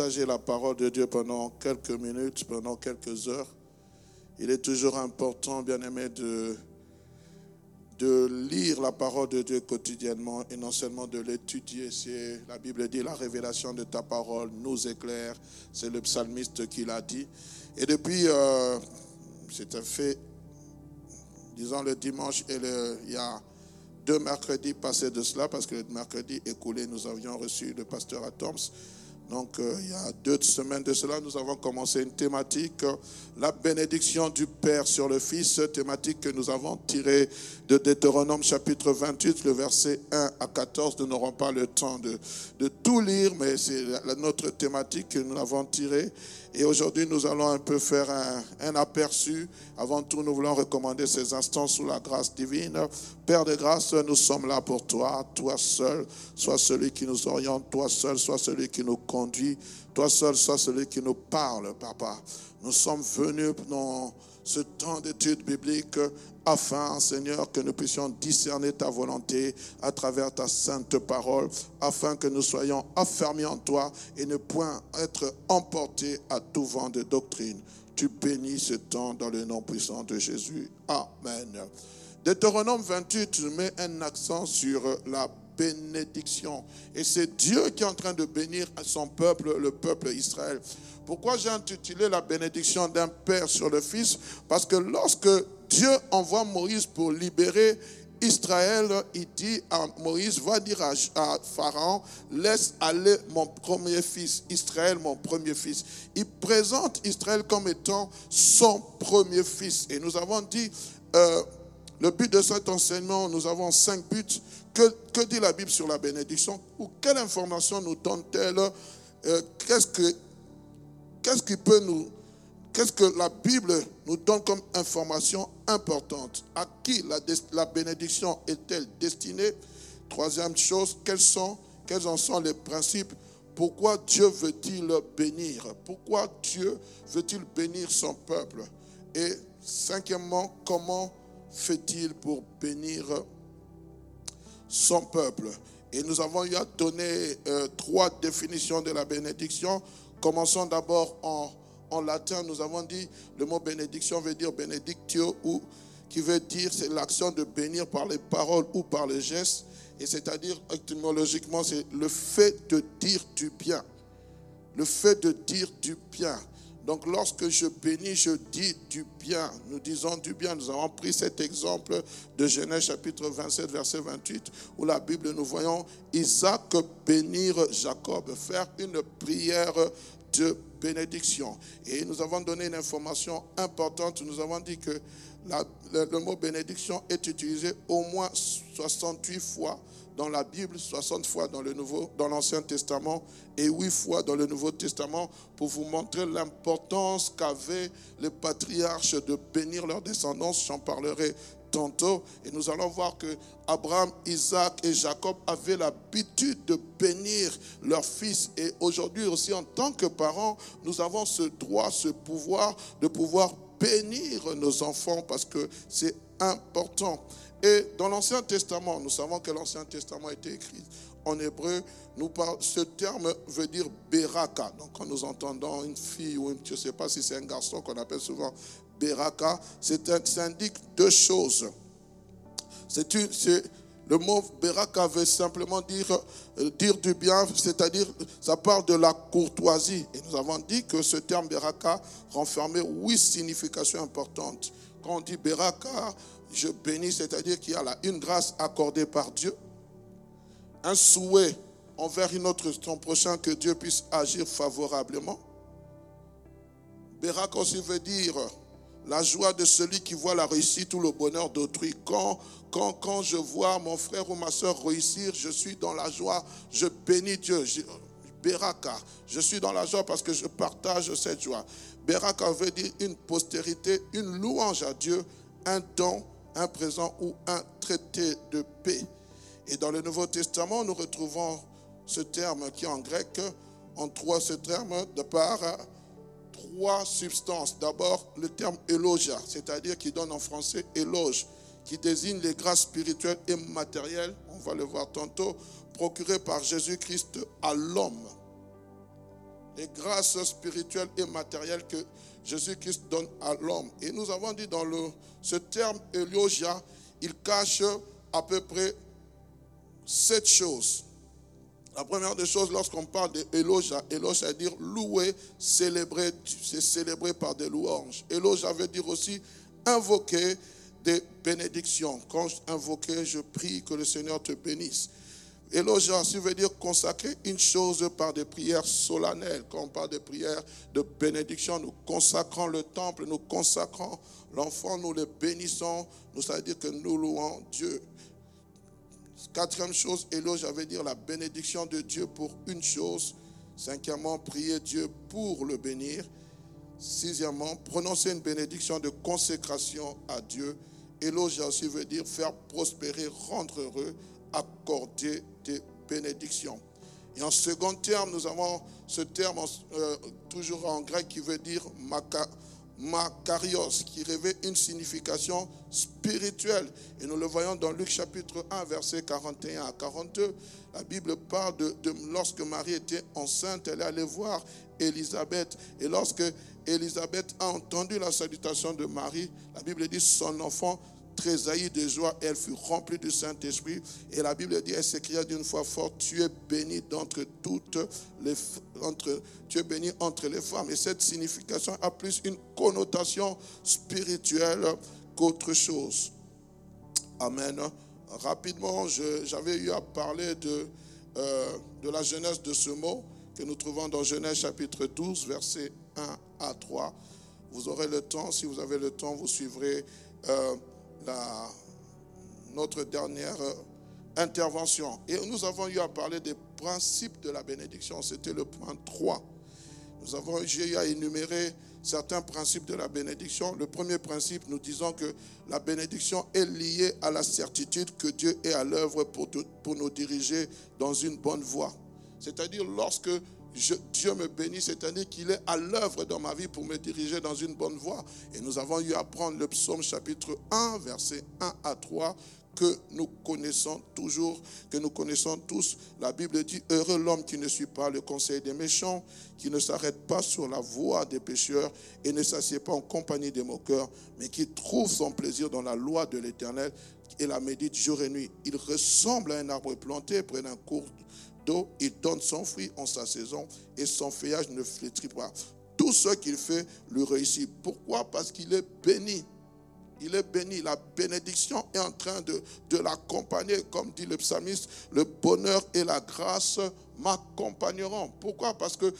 partager la parole de Dieu pendant quelques minutes, pendant quelques heures. Il est toujours important, bien aimé, de, de lire la parole de Dieu quotidiennement et non seulement de l'étudier. C'est, la Bible dit, la révélation de ta parole nous éclaire. C'est le psalmiste qui l'a dit. Et depuis, euh, c'était fait, disons, le dimanche et le, il y a deux mercredis passés de cela, parce que le mercredi écoulé, nous avions reçu le pasteur Atoms. Donc, euh, il y a deux semaines de cela, nous avons commencé une thématique, euh, la bénédiction du Père sur le Fils, thématique que nous avons tirée de Deutéronome chapitre 28, le verset 1 à 14. Nous n'aurons pas le temps de, de tout lire, mais c'est notre thématique que nous avons tirée. Et aujourd'hui, nous allons un peu faire un, aperçu. Avant tout, nous voulons recommander ces instants sous la grâce divine. Père de grâce, nous sommes là pour toi. Toi seul, sois celui qui nous oriente. Toi seul, sois celui qui nous conduit. Toi seul, sois celui qui nous parle, Papa. Nous sommes venus dans ce temps d'étude biblique afin, Seigneur, que nous puissions discerner ta volonté à travers ta sainte parole, afin que nous soyons affermis en toi et ne point être emportés à tout vent de doctrine. Tu bénis ce temps dans le nom puissant de Jésus. Amen. Deutéronome 28 met un accent sur la bénédiction. Et c'est Dieu qui est en train de bénir son peuple, le peuple Israël. Pourquoi j'ai intitulé la bénédiction d'un père sur le fils? Parce que lorsque Dieu envoie Moïse pour libérer Israël, il dit à Moïse, va dire à, Pharaon, laisse aller mon premier fils, Israël, mon premier fils. Il présente Israël comme étant son premier fils. Et nous avons dit, euh, le but de cet enseignement, nous avons cinq buts. Que, que dit la Bible sur la bénédiction? Ou quelle information nous donne-t-elle? Euh, Qu'est-ce que qu'est-ce qui peut nous Qu'est-ce que la Bible nous donne comme information importante? À qui la, bénédiction est-elle destinée? Troisième chose, quels, sont, quels en sont les principes? Pourquoi Dieu veut-il bénir? Pourquoi Dieu veut-il bénir son peuple? Et cinquièmement, comment fait-il pour bénir son peuple? Et nous avons eu à donner euh, trois définitions de la bénédiction. Commençons d'abord en latin, nous avons dit, le mot bénédiction veut dire benedictio, ou qui veut dire c'est l'action de bénir par les paroles ou par les gestes. Et c'est-à-dire, étymologiquement, c'est le fait de dire du bien. Le fait de dire du bien. Donc lorsque je bénis, je dis du bien. Nous disons du bien. Nous avons pris cet exemple de Genèse chapitre 27, verset 28, où la Bible, nous voyons Isaac bénir Jacob, faire une prière de bénédiction. Et nous avons donné une information importante. Nous avons dit que le, mot bénédiction est utilisé au moins 68 fois dans la Bible, 60 fois dans le Nouveau, dans l'Ancien Testament et 8 fois dans le Nouveau Testament pour vous montrer l'importance qu'avaient les patriarches de bénir leur descendance. J'en parlerai tantôt. Et nous allons voir que Abraham, Isaac et Jacob avaient l'habitude de bénir leurs fils. Et aujourd'hui aussi, en tant que parents, nous avons ce droit, ce pouvoir de pouvoir bénir nos enfants parce que c'est important. Et dans l'Ancien Testament, nous savons que l'Ancien Testament a été écrit en hébreu, nous ce terme veut dire beraka. Donc quand nous entendons une fille ou je ne sais pas si c'est un garçon qu'on appelle souvent Beraka, ça indique deux choses. C'est le mot Beraka veut simplement dire, euh, dire du bien, c'est-à-dire ça parle de la courtoisie. Et nous avons dit que ce terme Beraka renfermait huit significations importantes. Quand on dit Beraka, je bénis, c'est-à-dire qu'il y a là une grâce accordée par Dieu, un souhait envers une autre, son prochain, que Dieu puisse agir favorablement. Beraka aussi veut dire la joie de celui qui voit la réussite ou le bonheur d'autrui. Quand, quand, quand je vois mon frère ou ma soeur réussir, je suis dans la joie, je bénis Dieu. Je, Beraka, je suis dans la joie parce que je partage cette joie. Beraka veut dire une postérité, une louange à Dieu, un don, un présent ou un traité de paix. Et dans le Nouveau Testament, nous retrouvons ce terme qui en grec, en trois ce terme de part trois substances. D'abord, le terme élogia, c'est-à-dire qui donne en français éloge, qui désigne les grâces spirituelles et matérielles, on va le voir tantôt, procurées par Jésus-Christ à l'homme. des grâces spirituelles et matérielles que Jésus-Christ donne à l'homme. Et nous avons dit dans le, ce terme Elogia, il cache à peu près sept choses. La première des choses, lorsqu'on parle de Elogia, Elogia veut dire louer, célébrer, c'est célébrer par des louanges. Elogia veut dire aussi invoquer des bénédictions. Quand je invoquer, je prie que le Seigneur te bénisse. Élogia, ça veut dire consacrer une chose par des prières solennelles. Quand on parle de prières de bénédiction, nous consacrons le temple, nous consacrons l'enfant, nous le bénissons. Nous, ça veut dire que nous louons Dieu. Quatrième chose, Élogia veut dire la bénédiction de Dieu pour une chose. Cinquièmement, prier Dieu pour le bénir. Sixièmement, prononcer une bénédiction de consécration à Dieu. Élogia aussi veut dire faire prospérer, rendre heureux, accorder des bénédictions. Et en second terme, nous avons ce terme euh, toujours en grec qui veut dire makarios, qui revêt une signification spirituelle. Et nous le voyons dans Luc chapitre 1, verset 41 à 42. La Bible parle de, de lorsque Marie était enceinte, elle est allée voir Élisabeth. Et lorsque Élisabeth a entendu la salutation de Marie, la Bible dit son enfant tressaillit de joie, elle fut remplie du Saint-Esprit. Et la Bible dit, elle s'écria d'une fois forte, tu es bénie d'entre toutes les entre, tu es bénie entre les femmes. Et cette signification a plus une connotation spirituelle qu'autre chose. Amen. Rapidement, j'avais eu à parler de, euh, de la jeunesse de ce mot que nous trouvons dans Genèse chapitre 12, versets 1 à 3. Vous aurez le temps, si vous avez le temps, vous suivrez euh, notre dernière euh, intervention. Et nous avons eu à parler des principes de la bénédiction. C'était le point 3. Nous avons, eu à énumérer certains principes de la bénédiction. Le premier principe, nous disons que la bénédiction est liée à la certitude que Dieu est à l'œuvre pour nous diriger dans une bonne voie. C'est-à-dire lorsque Dieu me bénit, c'est-à-dire qu'il est à l'œuvre dans ma vie pour me diriger dans une bonne voie. Et nous avons eu à prendre le psaume chapitre 1, verset 1 à 3, que nous connaissons toujours, que nous connaissons tous. La Bible dit, heureux l'homme qui ne suit pas le conseil des méchants, qui ne s'arrête pas sur la voie des pécheurs et ne s'assied pas en compagnie des moqueurs, mais qui trouve son plaisir dans la loi de l'Éternel et la médite jour et nuit. Il ressemble à un arbre planté près d'un cours il donne son fruit en sa saison et son feuillage ne flétrit pas. Tout ce qu'il fait lui réussit. Pourquoi? Parce qu'il est béni. Il est béni. La bénédiction est en train de, de l'accompagner. Comme dit le psalmiste, le bonheur et la grâce m'accompagneront. Pourquoi? Parce que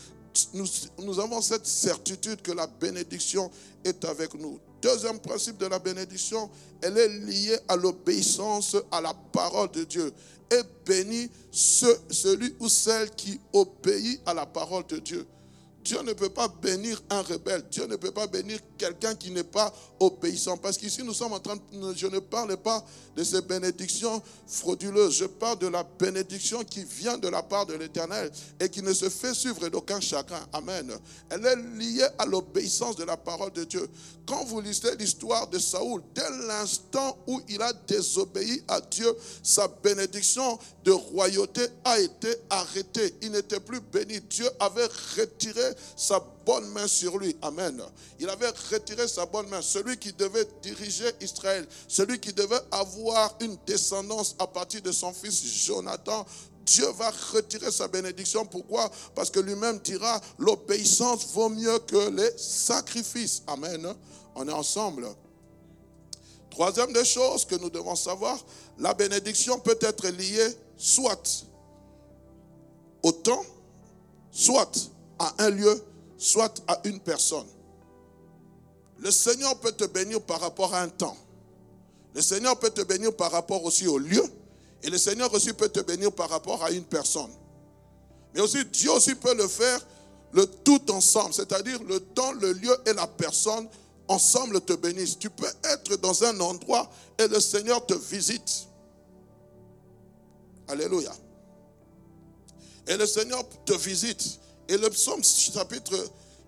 nous, avons cette certitude que la bénédiction est avec nous. Deuxième principe de la bénédiction, elle est liée à l'obéissance à la parole de Dieu est béni celui ou celle qui obéit à la parole de Dieu. Dieu ne peut pas bénir un rebelle. Dieu ne peut pas bénir quelqu'un qui n'est pas obéissant. Parce qu'ici, nous sommes en train de, je ne parle pas de ces bénédictions frauduleuses. Je parle de la bénédiction qui vient de la part de l'Éternel et qui ne se fait suivre d'aucun chagrin. Amen. Elle est liée à l'obéissance de la parole de Dieu. Quand vous lisez l'histoire de Saoul, dès l'instant où il a désobéi à Dieu, sa bénédiction de royauté a été arrêtée. Il n'était plus béni. Dieu avait retiré sa bonne main sur lui. Amen. Il avait retiré sa bonne main. Celui qui devait diriger Israël, celui qui devait avoir une descendance à partir de son fils Jonathan, Dieu va retirer sa bénédiction. Pourquoi? Parce que lui-même dira, l'obéissance vaut mieux que les sacrifices. Amen. On est ensemble. Troisième des choses que nous devons savoir, la bénédiction peut être liée soit au temps, soit à un lieu, soit à une personne. Le Seigneur peut te bénir par rapport à un temps. Le Seigneur peut te bénir par rapport aussi au lieu. Et le Seigneur aussi peut te bénir par rapport à une personne. Mais aussi, Dieu aussi peut le faire le tout ensemble. C'est-à-dire le temps, le lieu et la personne ensemble te bénissent. Tu peux être dans un endroit et le Seigneur te visite. Alléluia. Et le Seigneur te visite. Et le psaume chapitre,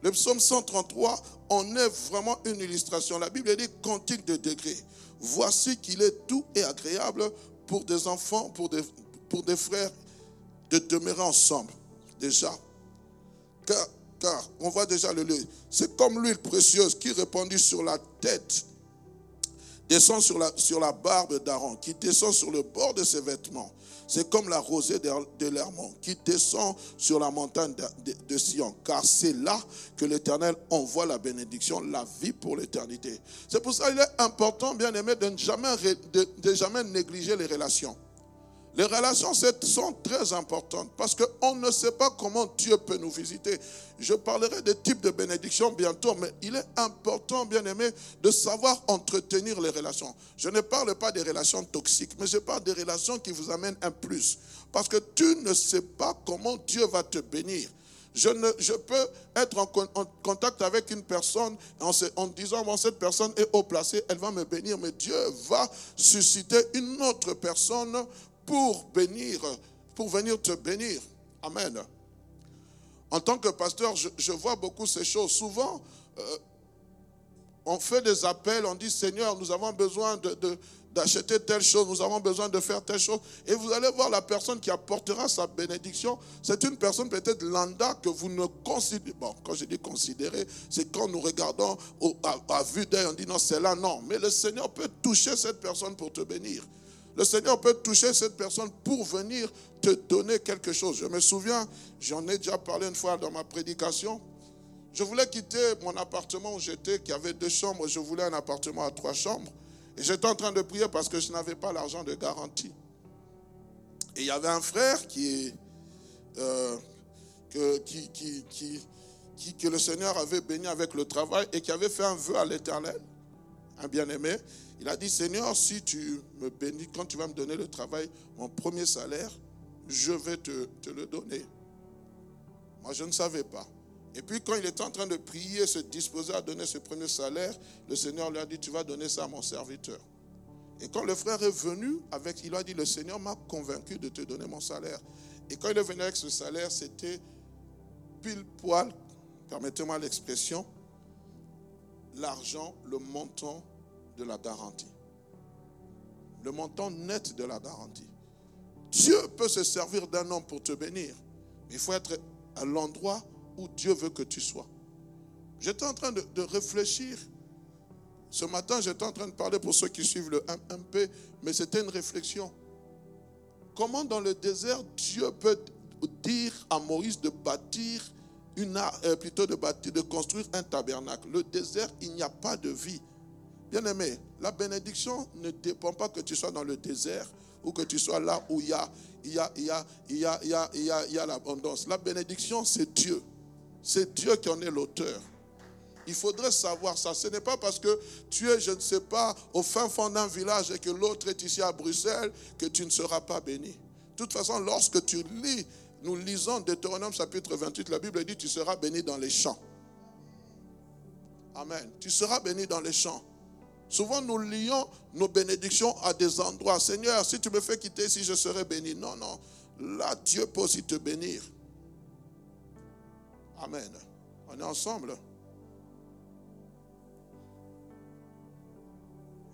le psaume 133 en est vraiment une illustration. La Bible dit cantique de degré. Voici qu'il est doux et agréable pour des enfants, pour des, pour des frères, de demeurer ensemble. Déjà. Car car on voit déjà le lieu. C'est comme l'huile précieuse qui répandit sur la tête, descend sur la, sur la barbe d'Aaron, qui descend sur le bord de ses vêtements. C'est comme la rosée de l'Hermont qui descend sur la montagne de, Sion, car c'est là que l'Éternel envoie la bénédiction, la vie pour l'éternité. C'est pour ça qu'il est important, bien aimé, de jamais, de jamais négliger les relations. Les relations sont très importantes parce qu'on ne sait pas comment Dieu peut nous visiter. Je parlerai des types de bénédictions bientôt, mais il est important, bien aimé, de savoir entretenir les relations. Je ne parle pas des relations toxiques, mais je parle des relations qui vous amènent un plus. Parce que tu ne sais pas comment Dieu va te bénir. Je, peux être en, contact avec une personne en, en disant, bon, cette personne est haut placée, elle va me bénir, mais Dieu va susciter une autre personne pour bénir, pour venir te bénir. Amen. En tant que pasteur, je, vois beaucoup ces choses. Souvent, euh, on fait des appels, on dit Seigneur, nous avons besoin de, d'acheter telle chose, nous avons besoin de faire telle chose. Et vous allez voir la personne qui apportera sa bénédiction. C'est une personne peut-être lambda que vous ne considérez. Bon, quand je dis considérer, c'est quand nous regardons à, à, vue d'œil, on dit non, c'est là, non. Mais le Seigneur peut toucher cette personne pour te bénir. Le Seigneur peut toucher cette personne pour venir te donner quelque chose. Je me souviens, j'en ai déjà parlé une fois dans ma prédication. Je voulais quitter mon appartement où j'étais, qui avait deux chambres. Je voulais un appartement à trois chambres. Et j'étais en train de prier parce que je n'avais pas l'argent de garantie. Et il y avait un frère qui, euh, que, le Seigneur avait béni avec le travail et qui avait fait un vœu à l'éternel, un bien-aimé. Il a dit, Seigneur, si tu me bénis, quand tu vas me donner le travail, mon premier salaire, je vais te, le donner. Moi, je ne savais pas. Et puis, quand il était en train de prier, se disposer à donner ce premier salaire, le Seigneur lui a dit, tu vas donner ça à mon serviteur. Et quand le frère est venu, avec, il a dit, le Seigneur m'a convaincu de te donner mon salaire. Et quand il est venu avec ce salaire, c'était pile poil, permettez-moi l'expression, l'argent, le montant de la garantie. Le montant net de la garantie. Dieu peut se servir d'un homme pour te bénir. Il faut être à l'endroit où Dieu veut que tu sois. J'étais en train de, réfléchir. Ce matin, j'étais en train de parler pour ceux qui suivent le MP, mais c'était une réflexion. Comment dans le désert, Dieu peut dire à Moïse de bâtir une, euh, plutôt de bâtir, de construire un tabernacle? Le désert, il n'y a pas de vie. Bien-aimé, la bénédiction ne dépend pas que tu sois dans le désert ou que tu sois là où il y a, il y a, l'abondance. La bénédiction, c'est Dieu. C'est Dieu qui en est l'auteur. Il faudrait savoir ça. Ce n'est pas parce que tu es, je ne sais pas, au fin fond d'un village et que l'autre est ici à Bruxelles que tu ne seras pas béni. De toute façon, lorsque tu lis, nous lisons Deutéronome chapitre 28, la Bible dit tu seras béni dans les champs. Amen. Tu seras béni dans les champs. Souvent, nous lions nos bénédictions à des endroits. Seigneur, si tu me fais quitter si je serai béni. Non, non. Là, Dieu peut aussi te bénir. Amen. On est ensemble.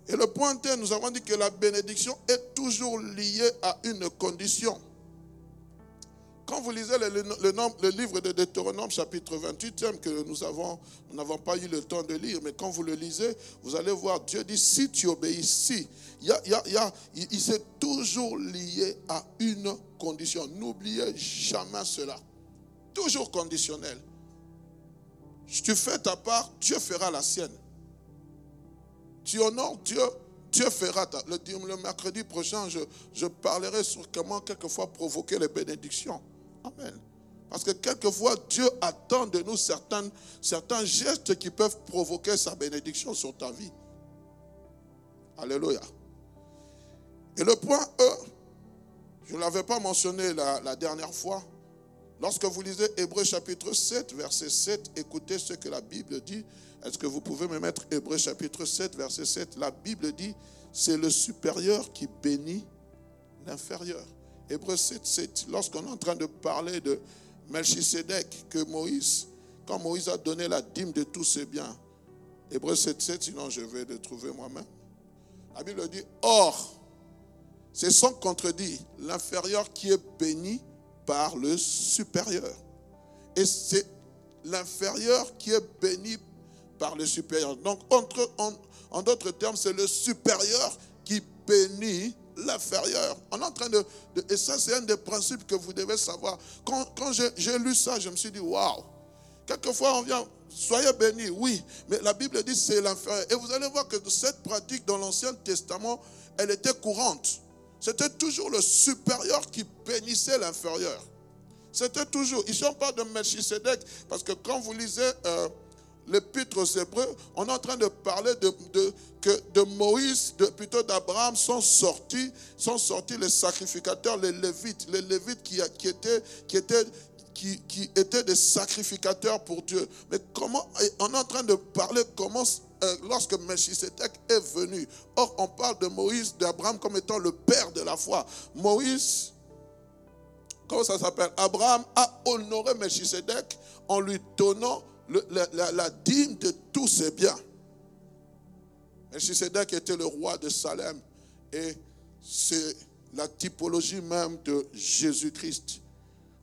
Et le point nous avons dit que la bénédiction est toujours liée à une condition. Quand vous lisez le, livre de Deutéronome, chapitre 28, que nous nous n'avons pas eu le temps de lire, mais quand vous le lisez, vous allez voir, Dieu dit, si tu obéis, si. Il, s'est toujours lié à une condition. N'oubliez jamais cela. Toujours conditionnel. Tu fais ta part, Dieu fera la sienne. Tu honores Dieu, Dieu fera ta. Le, le mercredi prochain, je parlerai sur comment quelquefois provoquer les bénédictions. Parce que quelquefois, Dieu attend de nous certains, certains gestes qui peuvent provoquer sa bénédiction sur ta vie. Alléluia. Et le point E, je ne l'avais pas mentionné la, la, dernière fois. Lorsque vous lisez Hébreu chapitre 7, verset 7, écoutez ce que la Bible dit. Est-ce que vous pouvez me mettre Hébreu chapitre 7, verset 7 La Bible dit, c'est le supérieur qui bénit l'inférieur. Hébreu 7, 7, lorsqu'on est en train de parler de Melchisedec, que Moïse, quand Moïse a donné la dîme de tous ses biens, Hébreu 7, 7, sinon je vais le trouver moi-même. La Bible dit, or, c'est sans contredit l'inférieur qui est béni par le supérieur. Et c'est l'inférieur qui est béni par le supérieur. Donc, entre, en, d'autres termes, c'est le supérieur qui bénit l'inférieur. On est en train de, Et ça, c'est un des principes que vous devez savoir. Quand, quand j'ai lu ça, je me suis dit, waouh! Quelquefois, on vient, soyez bénis, oui, mais la Bible dit c'est l'inférieur. Et vous allez voir que cette pratique dans l'Ancien Testament, elle était courante. C'était toujours le supérieur qui bénissait l'inférieur. C'était toujours. Ici, on parle de Melchisedec parce que quand vous lisez euh, l'épître aux Hébreux, on est en train de parler de, de Moïse, plutôt d'Abraham, sont sortis, sont sortis les sacrificateurs, les Lévites, les Lévites qui étaient des sacrificateurs pour Dieu. Mais comment, on est en train de parler comment euh, lorsque Melchisedec est venu. Or, on parle de Moïse, d'Abraham comme étant le père de la foi. Moïse, comment ça s'appelle? Abraham a honoré Melchisedec en lui donnant la, dîme de tous ses biens. Melchisedec était le roi de Salem et c'est la typologie même de Jésus-Christ.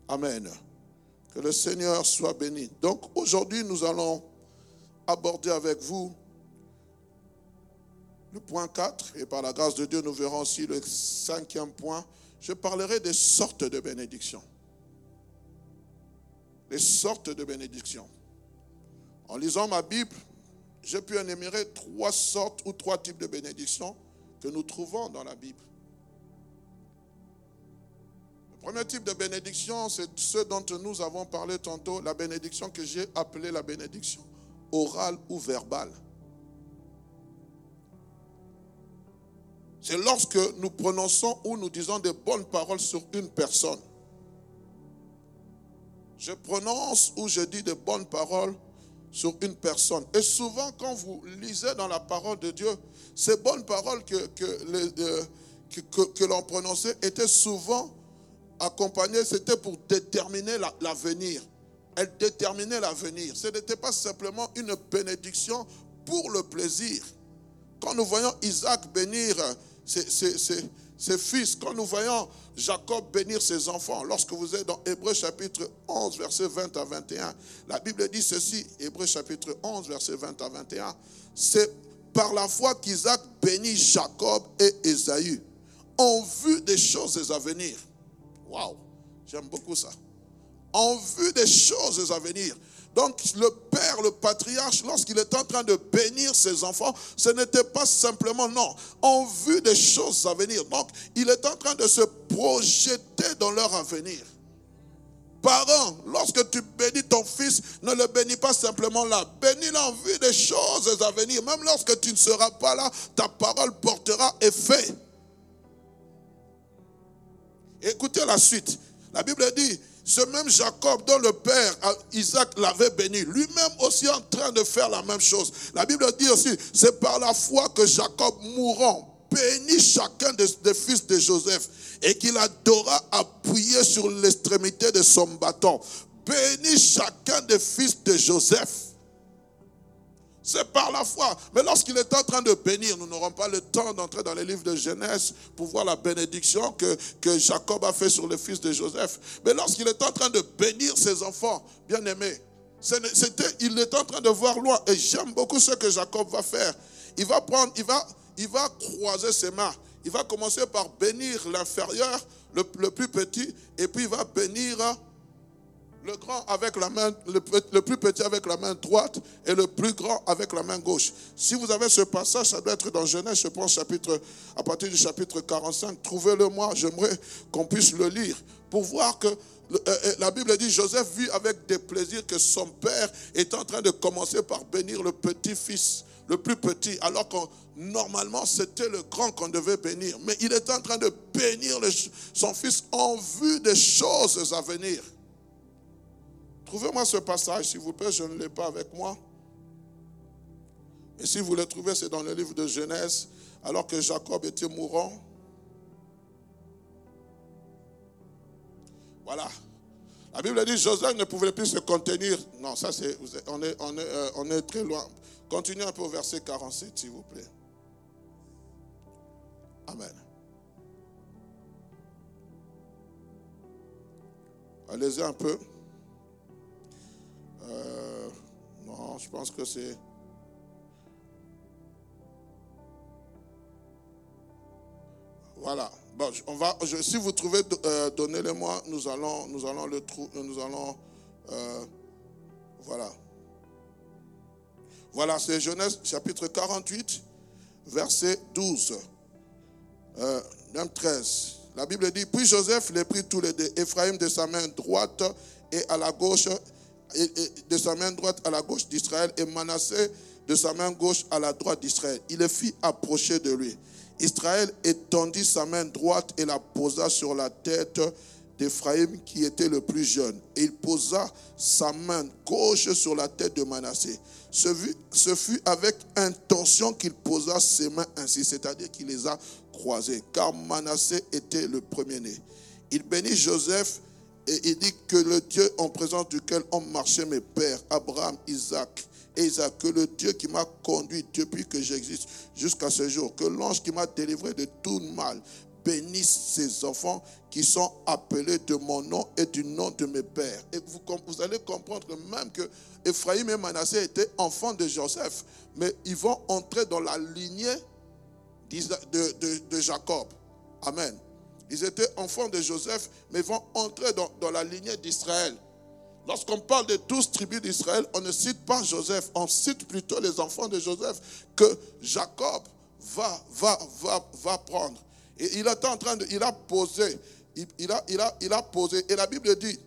Amen. Que le Seigneur soit béni. Donc aujourd'hui, nous allons aborder avec vous le point 4, et par la grâce de Dieu, nous verrons aussi le cinquième point. Je parlerai des sortes de bénédictions. Les sortes de bénédictions. En lisant ma Bible, j'ai pu énumérer trois sortes ou trois types de bénédictions que nous trouvons dans la Bible. Le premier type de bénédiction, c'est ce dont nous avons parlé tantôt, la bénédiction que j'ai appelée la bénédiction orale ou verbale. c'est lorsque nous prononçons ou nous disons des bonnes paroles sur une personne. Je prononce ou je dis des bonnes paroles sur une personne. Et souvent, quand vous lisez dans la parole de Dieu, ces bonnes paroles que, que, que, l'on prononçait étaient souvent accompagnées, c'était pour déterminer l'avenir. Elle déterminait l'avenir. Ce n'était pas simplement une bénédiction pour le plaisir. Quand nous voyons Isaac bénir ses, fils, quand nous voyons Jacob bénir ses enfants, lorsque vous êtes dans Hébreu chapitre 11, verset 20 à 21, la Bible dit ceci, Hébreu chapitre 11, verset 20 à 21, c'est par la foi qu'Isaac bénit Jacob et Esaü, en vue des choses à venir. Waouh, j'aime beaucoup ça. En vue des choses à venir. Donc le père, le patriarche, lorsqu'il est en train de bénir ses enfants, ce n'était pas simplement non, en vue des choses à venir. Donc il est en train de se projeter dans leur avenir. Parents, lorsque tu bénis ton fils, ne le bénis pas simplement là. Bénis-le en vue des choses à venir. Même lorsque tu ne seras pas là, ta parole portera effet. Écoutez la suite. La Bible dit, ce même Jacob dont le père Isaac l'avait béni, lui-même aussi en train de faire la même chose. La Bible dit aussi, c'est par la foi que Jacob mourant bénit chacun des, fils de Joseph et qu'il adora appuyer sur l'extrémité de son bâton. Bénit chacun des fils de Joseph. C'est par la foi. Mais lorsqu'il est en train de bénir, nous n'aurons pas le temps d'entrer dans les livres de Genèse pour voir la bénédiction que, Jacob a fait sur le fils de Joseph. Mais lorsqu'il est en train de bénir ses enfants, bien aimés, c'était, il est en train de voir loin. Et j'aime beaucoup ce que Jacob va faire. Il va prendre, il va, croiser ses mains. Il va commencer par bénir l'inférieur, le plus petit, et puis il va bénir le grand avec la main, le, plus petit avec la main droite et le plus grand avec la main gauche. Si vous avez ce passage, ça doit être dans Genèse, je pense, chapitre, à partir du chapitre 45. Trouvez-le moi, j'aimerais qu'on puisse le lire pour voir que euh, euh, la Bible dit Joseph vit avec des plaisirs que son père est en train de commencer par bénir le petit-fils, le plus petit, alors que normalement c'était le grand qu'on devait bénir. Mais il est en train de bénir son fils en vue des choses à venir. Trouvez-moi ce passage, s'il vous plaît, je ne l'ai pas avec moi. Et si vous le trouvez, c'est dans le livre de Genèse, alors que Jacob était mourant. Voilà. La Bible dit Joseph ne pouvait plus se contenir. Non, ça c'est. On est, on, est, euh, on est très loin. Continuez un peu au verset 47, s'il vous plaît. Amen. Allez-y un peu. Euh, Bon, je pense que c'est... Voilà. Bon, on va, si vous trouvez, euh, donnez-le-moi. Nous allons, nous allons le trouver. Nous allons. Euh, voilà. Voilà, c'est Genèse chapitre 48, verset 12, euh, même 13. La Bible dit Puis Joseph les prit tous les deux, Ephraim de sa main droite et à la gauche, de sa main droite à la gauche d'Israël, et Manassé de sa main gauche à la droite d'Israël. Il les fit approcher de lui. Israël étendit sa main droite et la posa sur la tête d'Éphraïm qui était le plus jeune. Et il posa sa main gauche sur la tête de Manassé. Ce ce fut avec intention qu'il posa ses mains ainsi, c'est-à-dire qu'il les a croisées, car Manassé était le premier-né. Il bénit Joseph et il dit que le Dieu en présence duquel ont marché mes pères, Abraham, Isaac, et Isaac, que le Dieu qui m'a conduit depuis que j'existe jusqu'à ce jour, que l'ange qui m'a délivré de tout mal, bénisse ces enfants qui sont appelés de mon nom et du nom de mes pères. Et vous, allez comprendre même que Ephraim et Manassé étaient enfants de Joseph, mais ils vont entrer dans la lignée de, Jacob. Amen. Ils étaient enfants de Joseph, mais vont entrer dans, la lignée d'Israël. Lorsqu'on parle des douze tribus d'Israël, on ne cite pas Joseph, on cite plutôt les enfants de Joseph que Jacob va, va, va, va prendre. Et il était en train de, il a posé, il, a, il, a, il a posé. Et la Bible dit,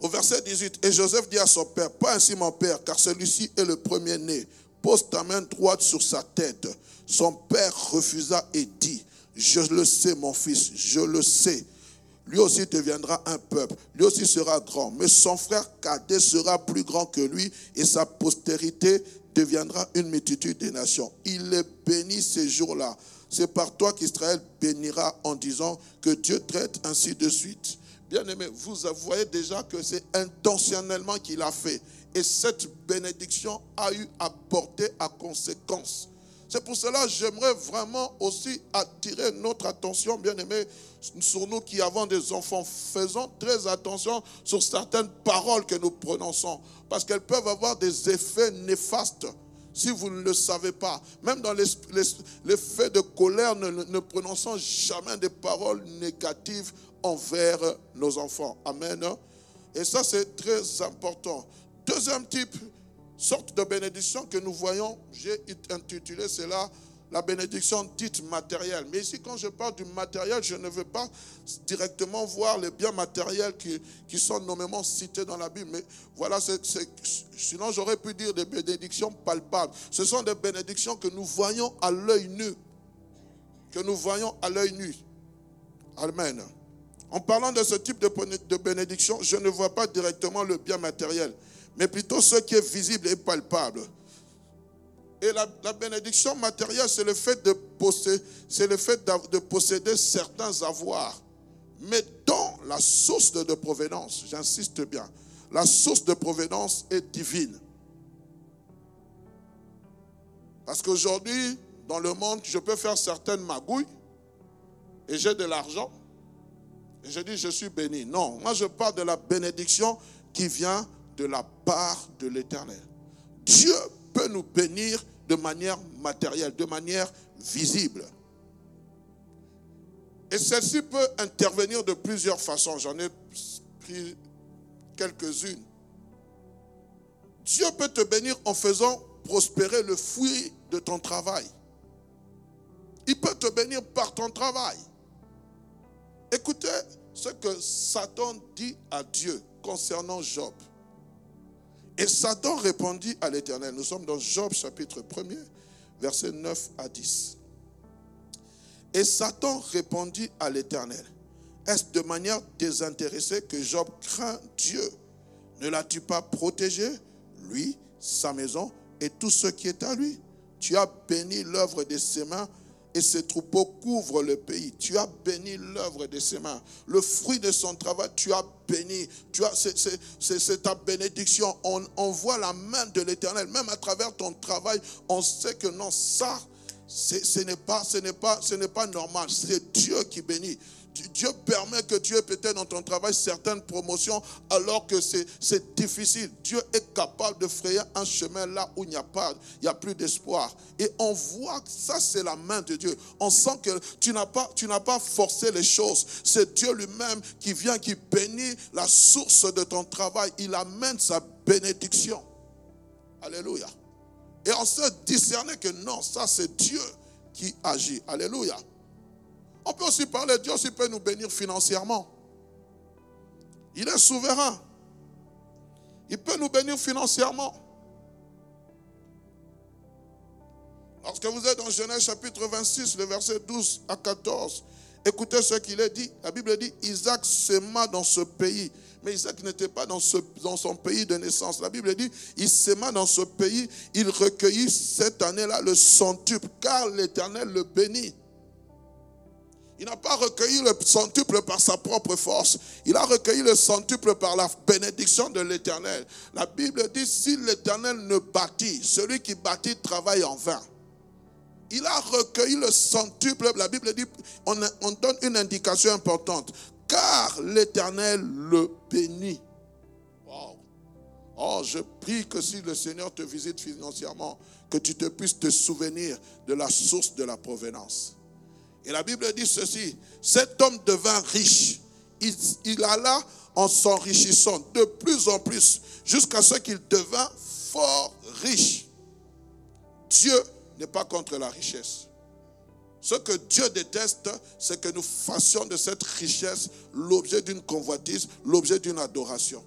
au verset 18, et Joseph dit à son père, pas ainsi mon père, car celui-ci est le premier-né. Pose ta main droite sur sa tête. Son père refusa et dit, je le sais mon fils, je le sais lui aussi deviendra un peuple, lui aussi sera grand, mais son frère cadet sera plus grand que lui et sa postérité deviendra une multitude des nations. Il est béni ces jours-là. C'est par toi qu'Israël bénira en disant que Dieu traite ainsi de suite. Bien aimé, vous voyez déjà que c'est intentionnellement qu'il a fait. Et cette bénédiction a eu à porter à conséquence. C'est pour cela que j'aimerais vraiment aussi attirer notre attention, bien aimé, sur nous qui avons des enfants. Faisons très attention sur certaines paroles que nous prononçons, parce qu'elles peuvent avoir des effets néfastes si vous ne le savez pas. Même dans l'effet de colère, ne, ne prononçons jamais des paroles négatives envers nos enfants. Amen. Et ça, c'est très important. Deuxième type, sorte de bénédiction que nous voyons, j'ai intitulé cela la bénédiction dite matérielle. Mais ici, quand je parle du matériel, je ne veux pas directement voir les biens matériels qui, sont nommément cités dans la Bible. Mais voilà, sinon j'aurais pu dire des bénédictions palpables. Ce sont des bénédictions que nous voyons à l'œil nu. Que nous voyons à l'œil nu. Amen. En parlant de ce type de, de bénédiction, je ne vois pas directement le bien matériel, mais plutôt ce qui est visible et palpable. Et la, bénédiction matérielle, c'est le fait, de posséder, certains avoirs. Mais dans la source de, de provenance, j'insiste bien, la source de provenance est divine. Parce qu'aujourd'hui, dans le monde, je peux faire certaines magouilles et j'ai de l'argent. Et je dis, je suis béni. Non, moi je parle de la bénédiction qui vient de la part de l'Éternel. Dieu peut nous bénir de manière matérielle, de manière visible. Et celle-ci peut intervenir de plusieurs façons. J'en ai pris quelques-unes. Dieu peut te bénir en faisant prospérer le fruit de ton travail. Il peut te bénir par ton travail. Écoutez ce que Satan dit à Dieu concernant Job. Et Satan répondit à l'Éternel. Nous sommes dans Job chapitre 1er, versets 9 à 10. Et Satan répondit à l'Éternel. Est-ce de manière désintéressée que Job craint Dieu? Ne l'as-tu pas protégé, lui, sa maison et tout ce qui est à lui Tu as béni l'œuvre de ses mains et ses troupeaux couvrent le pays. Tu as béni l'œuvre de ses mains. Le fruit de son travail, tu as béni. Tu as, c'est, ta bénédiction. On, on, voit la main de l'éternel. Même à travers ton travail, on sait que non, ça, ce n'est pas, ce n'est pas, ce n'est pas normal. C'est Dieu qui bénit. Dieu permet que tu aies peut-être dans ton travail certaines promotions alors que c'est difficile. Dieu est capable de frayer un chemin là où il n'y a pas, il a plus d'espoir. Et on voit que ça, c'est la main de Dieu. On sent que tu n'as pas, pas forcé les choses. C'est Dieu lui-même qui vient, qui bénit la source de ton travail. Il amène sa bénédiction. Alléluia. Et on se discerner que non, ça c'est Dieu qui agit. Alléluia. On peut aussi parler, Dieu aussi peut nous bénir financièrement. Il est souverain. Il peut nous bénir financièrement. Lorsque vous êtes dans Genèse chapitre 26, le verset 12 à 14, écoutez ce qu'il est dit. La Bible dit, Isaac sema dans ce pays. Mais Isaac n'était pas dans, dans son pays de naissance. La Bible dit, il sema dans ce pays, il recueillit cette année-là le centuple, car l'Éternel le bénit. Il n'a pas recueilli le centuple par sa propre force. Il a recueilli le centuple par la bénédiction de l'Éternel. La Bible dit, si l'Éternel ne bâtit, celui qui bâtit travaille en vain. Il a recueilli le centuple. La Bible dit, on, on donne une indication importante. Car l'Éternel le bénit. Oh, je prie que si le Seigneur te visite financièrement, que tu te puisses te souvenir de la source de la provenance. Et la Bible dit ceci, cet homme devint riche. Il, alla en s'enrichissant de plus en plus jusqu'à ce qu'il devint fort riche. Dieu n'est pas contre la richesse. Ce que Dieu déteste, c'est que nous fassions de cette richesse l'objet d'une convoitise, l'objet d'une adoration.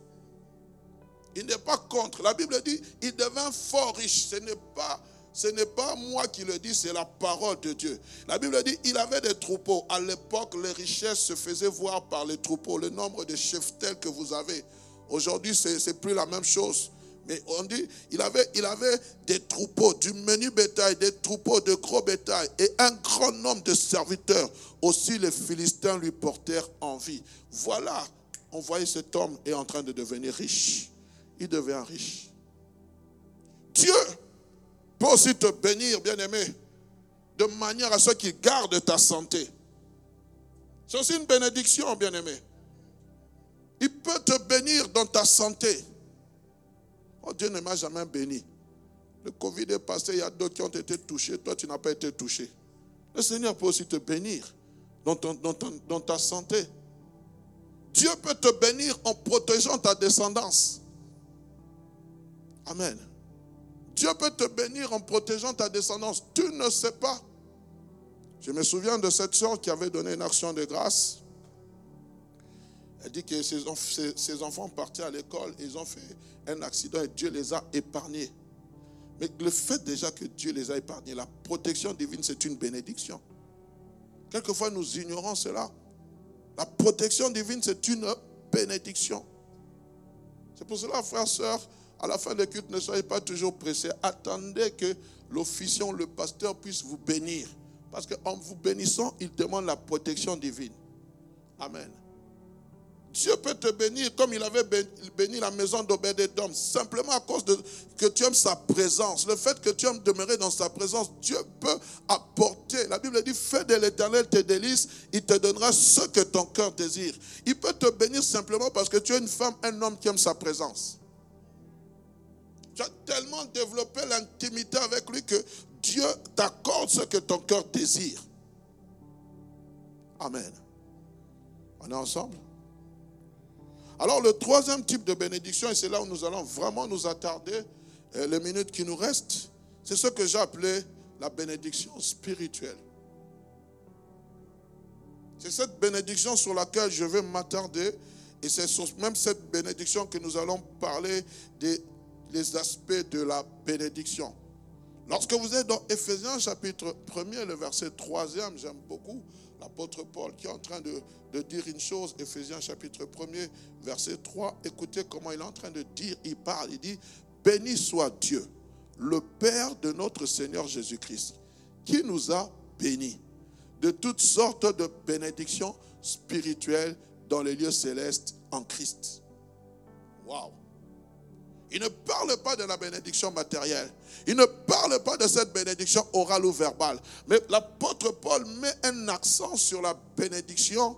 Il n'est pas contre. La Bible dit, il devint fort riche. Ce n'est pas ce n'est pas moi qui le dis, c'est la parole de Dieu. La Bible dit, il avait des troupeaux. À l'époque, les richesses se faisaient voir par les troupeaux, le nombre de chefs tels que vous avez. Aujourd'hui, ce n'est plus la même chose. Mais on dit, il avait, il avait des troupeaux, du menu bétail, des troupeaux de gros bétail et un grand nombre de serviteurs. Aussi, les Philistins lui portèrent envie. Voilà, on voyait cet homme est en train de devenir riche. Il devient riche. Dieu peut aussi te bénir, bien-aimé, de manière à ce qu'il garde ta santé. C'est aussi une bénédiction, bien-aimé. Il peut te bénir dans ta santé. Oh, Dieu ne m'a jamais béni. Le Covid est passé, il y a d'autres qui ont été touchés, toi tu n'as pas été touché. Le Seigneur peut aussi te bénir dans, dans ta santé. Dieu peut te bénir en protégeant ta descendance. Amen. Dieu peut te bénir en protégeant ta descendance. Tu ne sais pas. Je me souviens de cette soeur qui avait donné une action de grâce. Elle dit que ses, enfants partaient à l'école, ils ont fait un accident et Dieu les a épargnés. Mais le fait déjà que Dieu les a épargnés, la protection divine, c'est une bénédiction. Quelquefois, nous ignorons cela. La protection divine, c'est une bénédiction. C'est pour cela, frères, sœurs, à la fin des cultes, ne soyez pas toujours pressés. Attendez que l'officiant, le pasteur puisse vous bénir. Parce qu'en vous bénissant, il demande la protection divine. Amen. Dieu peut te bénir comme il avait béni la maison d'Obédédom, simplement à cause de que tu aimes sa présence. Le fait que tu aimes demeurer dans sa présence, Dieu peut apporter. La Bible dit, fais de l'éternel tes délices, il te donnera ce que ton cœur désire. Il peut te bénir simplement parce que tu es une femme, un homme qui aime sa présence. Tu as tellement développé l'intimité avec lui que Dieu t'accorde ce que ton cœur désire. Amen. On est ensemble? Alors le troisième type de bénédiction, et c'est là où nous allons vraiment nous attarder euh, les minutes qui nous restent, c'est ce que j'ai appelé la bénédiction spirituelle. C'est cette bénédiction sur laquelle je vais m'attarder. Et c'est même cette bénédiction que nous allons parler des les aspects de la bénédiction. Lorsque vous êtes dans Ephésiens chapitre 1er, le verset 3e, j'aime beaucoup l'apôtre Paul qui est en train de, de, dire une chose, Ephésiens chapitre 1er, verset 3, écoutez comment il est en train de dire, il parle, il dit, béni soit Dieu, le Père de notre Seigneur Jésus-Christ, qui nous a bénis de toutes sortes de bénédictions spirituelles dans les lieux célestes en Christ. Waouh! Il ne parle pas de la bénédiction matérielle. Il ne parle pas de cette bénédiction orale ou verbale. Mais l'apôtre Paul met un accent sur la bénédiction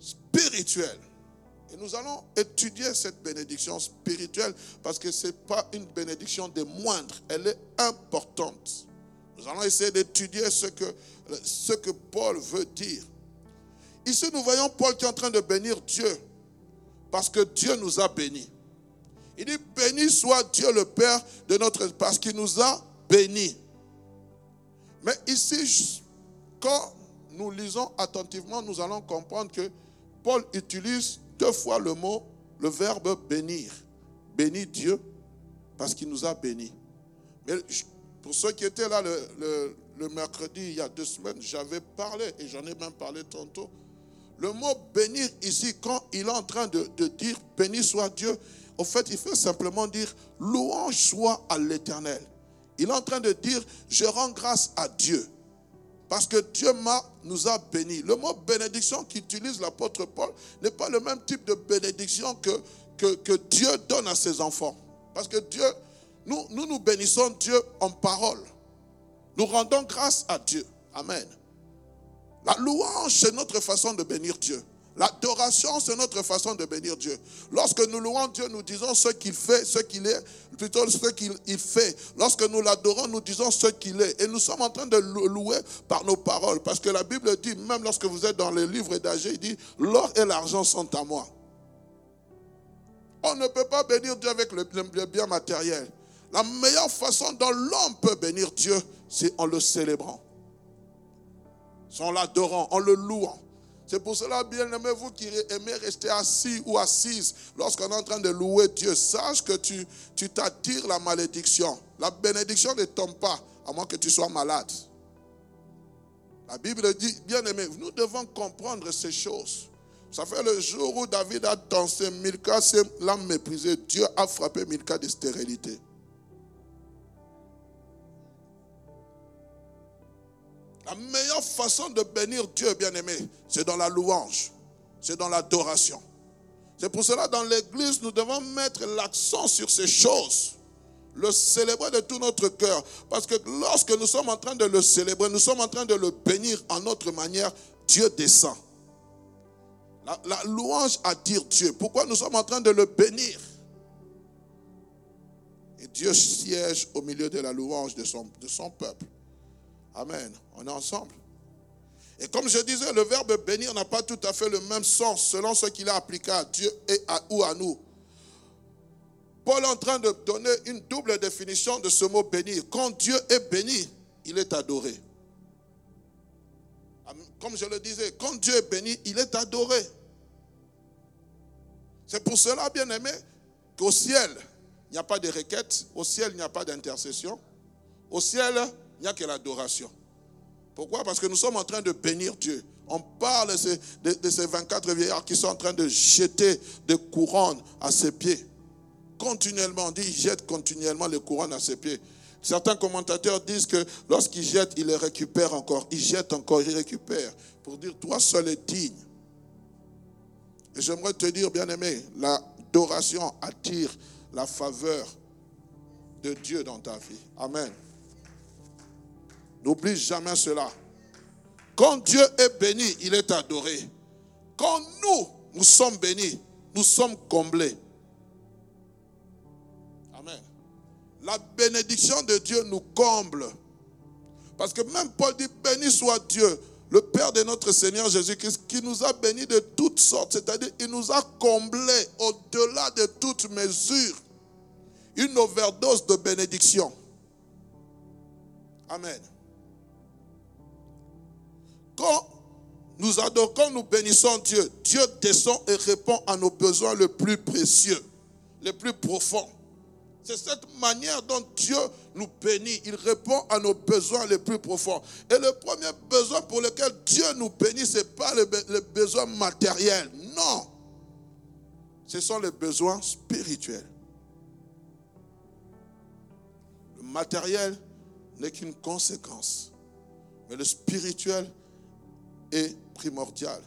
spirituelle. Et nous allons étudier cette bénédiction spirituelle parce que ce n'est pas une bénédiction des moindres, elle est importante. Nous allons essayer d'étudier ce que, ce que Paul veut dire. Ici, nous voyons Paul qui est en train de bénir Dieu parce que Dieu nous a bénis. Il dit, béni soit Dieu le Père de notre... parce qu'il nous a bénis. Mais ici, quand nous lisons attentivement, nous allons comprendre que Paul utilise deux fois le mot, le verbe bénir. Bénir Dieu parce qu'il nous a bénis. Mais pour ceux qui étaient là le, mercredi, il y a deux semaines, j'avais parlé, et j'en ai même parlé tantôt. Le mot bénir ici, quand il est en train de, de dire béni soit Dieu, au fait, il fait simplement dire louange soit à l'éternel. Il est en train de dire je rends grâce à Dieu. Parce que Dieu nous a bénis. Le mot bénédiction qu'utilise l'apôtre Paul n'est pas le même type de bénédiction que, que, Dieu donne à ses enfants. Parce que Dieu, nous nous bénissons Dieu en parole. Nous rendons grâce à Dieu. Amen. La louange, c'est notre façon de bénir Dieu. L'adoration, c'est notre façon de bénir Dieu. Lorsque nous louons Dieu, nous disons ce qu'il fait, ce qu'il est, plutôt ce qu'il fait. Lorsque nous l'adorons, nous disons ce qu'il est. Et nous sommes en train de louer par nos paroles. Parce que la Bible dit, même lorsque vous êtes dans les livres d'Agé, il dit, l'or et l'argent sont à moi. On ne peut pas bénir Dieu avec le, bien matériel. La meilleure façon dont l'homme peut bénir Dieu, c'est en le célébrant. C'est en l'adorant, en le louant. C'est pour cela, bien aimé, vous qui aimez rester assis ou assise lorsqu'on est en train de louer Dieu, sache que tu, tu t'attires la malédiction. La bénédiction ne tombe pas, à moins que tu sois malade. La Bible dit, bien aimé, nous devons comprendre ces choses. Ça fait le jour où David a dansé, Milka l'a méprisé. Dieu a frappé Milka de stérilité. La meilleure façon de bénir Dieu, bien-aimé, c'est dans la louange, c'est dans l'adoration. C'est pour cela, dans l'église, nous devons mettre l'accent sur ces choses. Le célébrer de tout notre cœur. Parce que lorsque nous sommes en train de le célébrer, nous sommes en train de le bénir en notre manière, Dieu descend. La, la louange attire Dieu. Pourquoi nous sommes en train de le bénir? Et Dieu siège au milieu de la louange de son, de son peuple. Amen. On est ensemble. Et comme je disais, le verbe bénir n'a pas tout à fait le même sens selon ce qu'il a appliqué à Dieu et à, ou à nous. Paul est en train de donner une double définition de ce mot bénir. Quand Dieu est béni, il est adoré. Comme je le disais, quand Dieu est béni, il est adoré. C'est pour cela, bien aimé, qu'au ciel, il n'y a pas de requête, au ciel, il n'y a pas d'intercession. Au ciel, n'y a que l'adoration. Pourquoi? Parce que nous sommes en train de bénir Dieu. On parle de ces, 24 vieillards qui sont en train de jeter des couronnes à ses pieds. Continuellement, on dit, ils jettent continuellement les couronnes à ses pieds. Certains commentateurs disent que lorsqu'ils jettent, ils les récupèrent encore. Ils jettent encore, ils récupèrent. Pour dire, toi seul est digne. Et j'aimerais te dire, bien-aimé, l'adoration attire la faveur de Dieu dans ta vie. Amen. N'oublie jamais cela. Quand Dieu est béni, il est adoré. Quand nous, nous sommes bénis, nous sommes comblés. Amen. La bénédiction de Dieu nous comble. Parce que même Paul dit, béni soit Dieu, le Père de notre Seigneur Jésus-Christ, qui nous a bénis de toutes sortes, c'est-à-dire il nous a comblés au-delà de toute mesure. Une overdose de bénédiction. Amen. Quand nous adorons, nous bénissons Dieu, Dieu descend et répond à nos besoins les plus précieux, les plus profonds. C'est cette manière dont Dieu nous bénit. Il répond à nos besoins les plus profonds. Et le premier besoin pour lequel Dieu nous bénit, ce n'est pas le, le besoin matériel. Non. Ce sont les besoins spirituels. Le matériel n'est qu'une conséquence. Mais le spirituel primordial.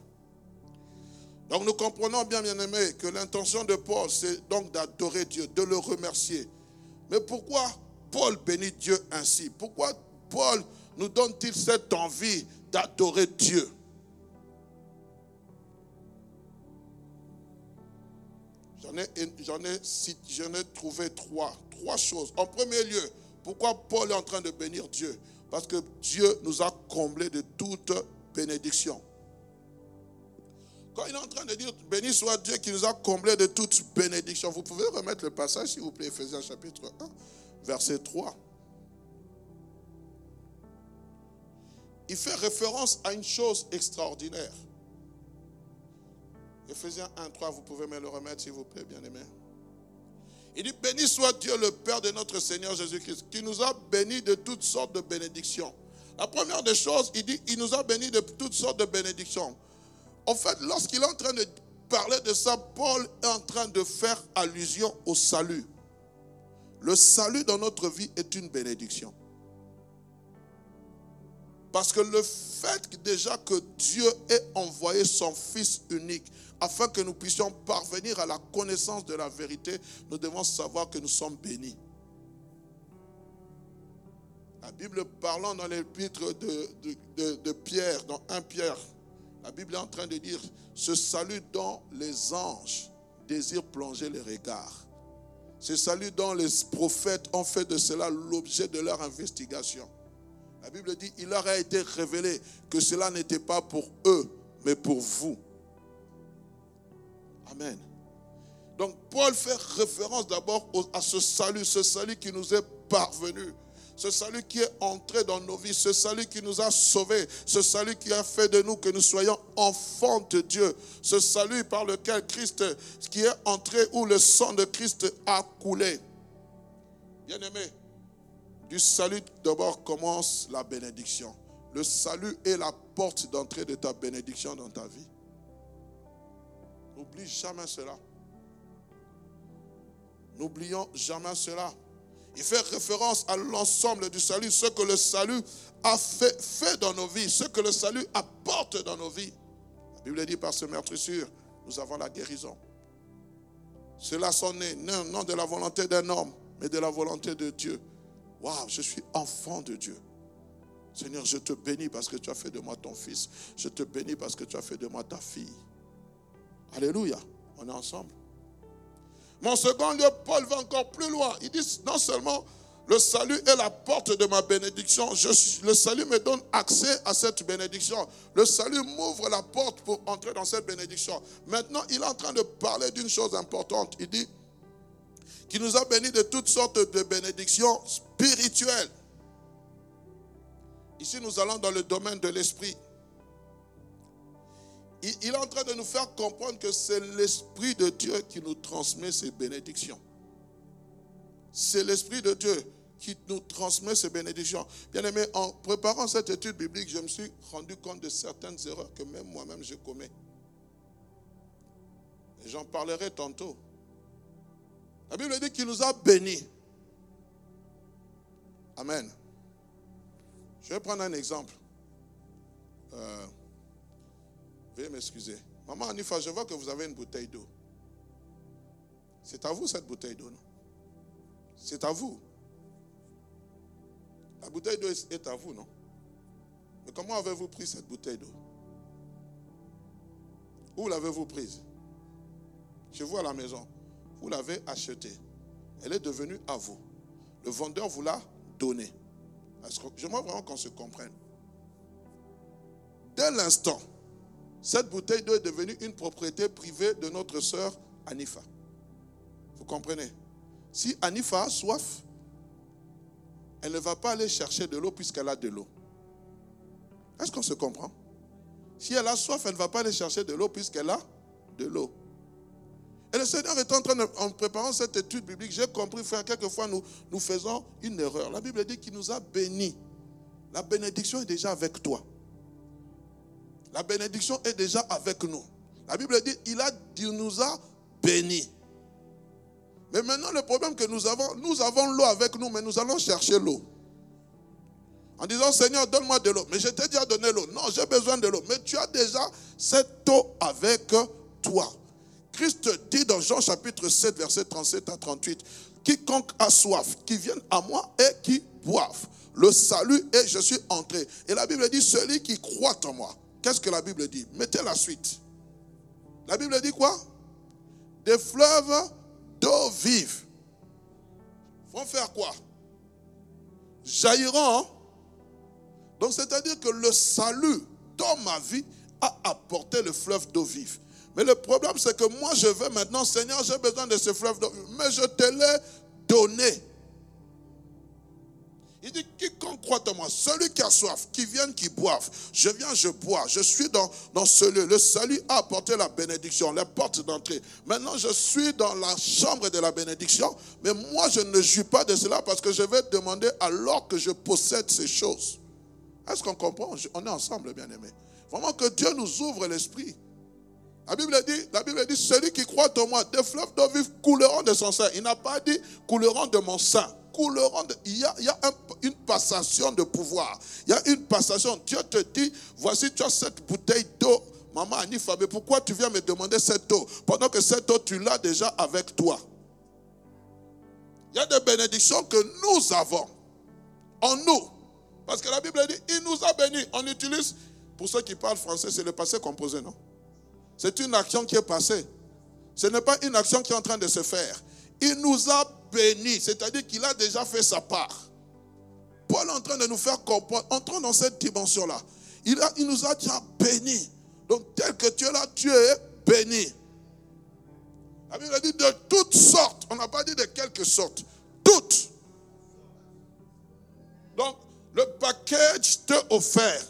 Donc nous comprenons bien, bien aimé, que l'intention de Paul, c'est donc d'adorer Dieu, de le remercier. Mais pourquoi Paul bénit Dieu ainsi? Pourquoi Paul nous donne-t-il cette envie d'adorer Dieu? J'en ai, j'en ai, j'en ai trouvé trois. Trois choses. En premier lieu, pourquoi Paul est en train de bénir Dieu? Parce que Dieu nous a comblés de toute bénédiction. Quand il est en train de dire béni soit Dieu qui nous a comblés de toute bénédiction, vous pouvez remettre le passage, s'il vous plaît, Ephésiens chapitre 1, verset 3. Il fait référence à une chose extraordinaire. Ephésiens 1, 3, vous pouvez me le remettre, s'il vous plaît, bien-aimé. Il dit, béni soit Dieu le Père de notre Seigneur Jésus-Christ, qui nous a bénis de toutes sortes de bénédictions. La première des choses, il dit, il nous a bénis de toutes sortes de bénédictions. En fait, lorsqu'il est en train de parler de ça, Paul est en train de faire allusion au salut. Le salut dans notre vie est une bénédiction. Parce que le fait déjà que Dieu ait envoyé son Fils unique afin que nous puissions parvenir à la connaissance de la vérité, nous devons savoir que nous sommes bénis. La Bible parlant dans l'épître de, de, Pierre, dans 1 Pierre, la Bible est en train de dire, ce salut dont les anges désirent plonger les regards. Ce salut dont les prophètes ont fait de cela l'objet de leur investigation. La Bible dit, il leur a été révélé que cela n'était pas pour eux, mais pour vous. Amen. Donc Paul fait référence d'abord à ce salut, ce salut qui nous est parvenu. Ce salut qui est entré dans nos vies, ce salut qui nous a sauvés, ce salut qui a fait de nous que nous soyons enfants de Dieu, ce salut par lequel Christ, qui est entré, où le sang de Christ a coulé. Bien-aimé, du salut d'abord commence la bénédiction. Le salut est la porte d'entrée de ta bénédiction dans ta vie. N'oublie jamais cela. N'oublions jamais cela. Il fait référence à l'ensemble du salut, ce que le salut a fait, dans nos vies, ce que le salut apporte dans nos vies. La Bible dit par ce meurtrissure, nous avons la guérison. Cela sont nés non de la volonté d'un homme, mais de la volonté de Dieu. Waouh, je suis enfant de Dieu. Seigneur, je te bénis parce que tu as fait de moi ton fils. Je te bénis parce que tu as fait de moi ta fille. Alléluia. On est ensemble. Mon second lieu, Paul va encore plus loin. Il dit non seulement le salut est la porte de ma bénédiction, le salut me donne accès à cette bénédiction. Le salut m'ouvre la porte pour entrer dans cette bénédiction. Maintenant, il est en train de parler d'une chose importante. Il dit qu'il nous a bénis de toutes sortes de bénédictions spirituelles. Ici, nous allons dans le domaine de l'esprit il, est en train de nous faire comprendre que c'est l'Esprit de Dieu qui nous transmet ces bénédictions. C'est l'Esprit de Dieu qui nous transmet ces bénédictions. Bien aimé, en préparant cette étude biblique, je me suis rendu compte de certaines erreurs que même moi-même je commets. Et j'en parlerai tantôt. La Bible dit qu'il nous a bénis. Amen. Je vais prendre un exemple. Euh, Veuillez m'excuser. Maman Anifa, je vois que vous avez une bouteille d'eau. C'est à vous cette bouteille d'eau, non? C'est à vous. La bouteille d'eau est à vous, non? Mais comment avez-vous pris cette bouteille d'eau? Où l'avez-vous prise? Chez vous à la maison. Vous l'avez achetée. Elle est devenue à vous. Le vendeur vous l'a donnée. J'aimerais vraiment qu'on se comprenne. Dès l'instant cette bouteille d'eau est devenue une propriété privée de notre sœur Anifa. Vous comprenez? Si Anifa a soif, elle ne va pas aller chercher de l'eau puisqu'elle a de l'eau. Est-ce qu'on se comprend? Si elle a soif, elle ne va pas aller chercher de l'eau puisqu'elle a de l'eau. Et le Seigneur est en train de, en préparant cette étude biblique, j'ai compris, frère, quelquefois nous, nous faisons une erreur. La Bible dit qu'il nous a bénis. La bénédiction est déjà avec toi. La bénédiction est déjà avec nous. La Bible dit, il, a, nous a bénis. Mais maintenant, le problème que nous avons, nous avons l'eau avec nous, mais nous allons chercher l'eau. En disant, Seigneur, donne-moi de l'eau. Mais je t'ai déjà donné l'eau. Non, j'ai besoin de l'eau. Mais tu as déjà cette eau avec toi. Christ dit dans Jean chapitre 7, verset 37 à 38, quiconque a soif, qui vienne à moi et qui boive. Le salut est, je suis entré. Et la Bible dit, celui qui croit en moi, Qu'est-ce que la Bible dit? Mettez la suite. La Bible dit quoi? Des fleuves d'eau vive. Vont faire quoi? Jailliront. Donc c'est-à-dire que le salut dans ma vie a apporté le fleuve d'eau vive. Mais le problème, c'est que moi, je veux maintenant, Seigneur, j'ai besoin de ce fleuve d'eau. Mais je te l'ai donné. Il dit, quiconque croit en moi, celui qui a soif, qui vienne, qui boive. Je viens, je bois. Je suis dans, dans ce lieu. Le salut a apporté la bénédiction, les portes d'entrée. Maintenant, je suis dans la chambre de la bénédiction. Mais moi, je ne jouis pas de cela parce que je vais demander alors que je possède ces choses. Est-ce qu'on comprend? On est ensemble, bien aimés. Vraiment que Dieu nous ouvre l'esprit. La Bible dit, la Bible dit, celui qui croit en moi, des fleuves d'eau vive couleront de son sein. Il n'a pas dit couleront de mon sein. Couleront de, il y a, il y a une passation de pouvoir. Il y a une passation. Dieu te dit, voici tu as cette bouteille d'eau. Maman Anifa, mais pourquoi tu viens me demander cette eau? Pendant que cette eau, tu l'as déjà avec toi Il y a des bénédictions que nous avons en nous. Parce que la Bible dit, il nous a bénis. On utilise, pour ceux qui parlent français, c'est le passé composé, non? C'est une action qui est passée. Ce n'est pas une action qui est en train de se faire. Il nous a bénis, c'est-à-dire qu'il a déjà fait sa part. Paul est en train de nous faire comprendre, entrons dans cette dimension-là. Il, il nous a déjà bénis. Donc, tel que tu es là, tu es béni. La Bible dit de toutes sortes. On n'a pas dit de quelque sorte. Toutes. Donc, le package te offert.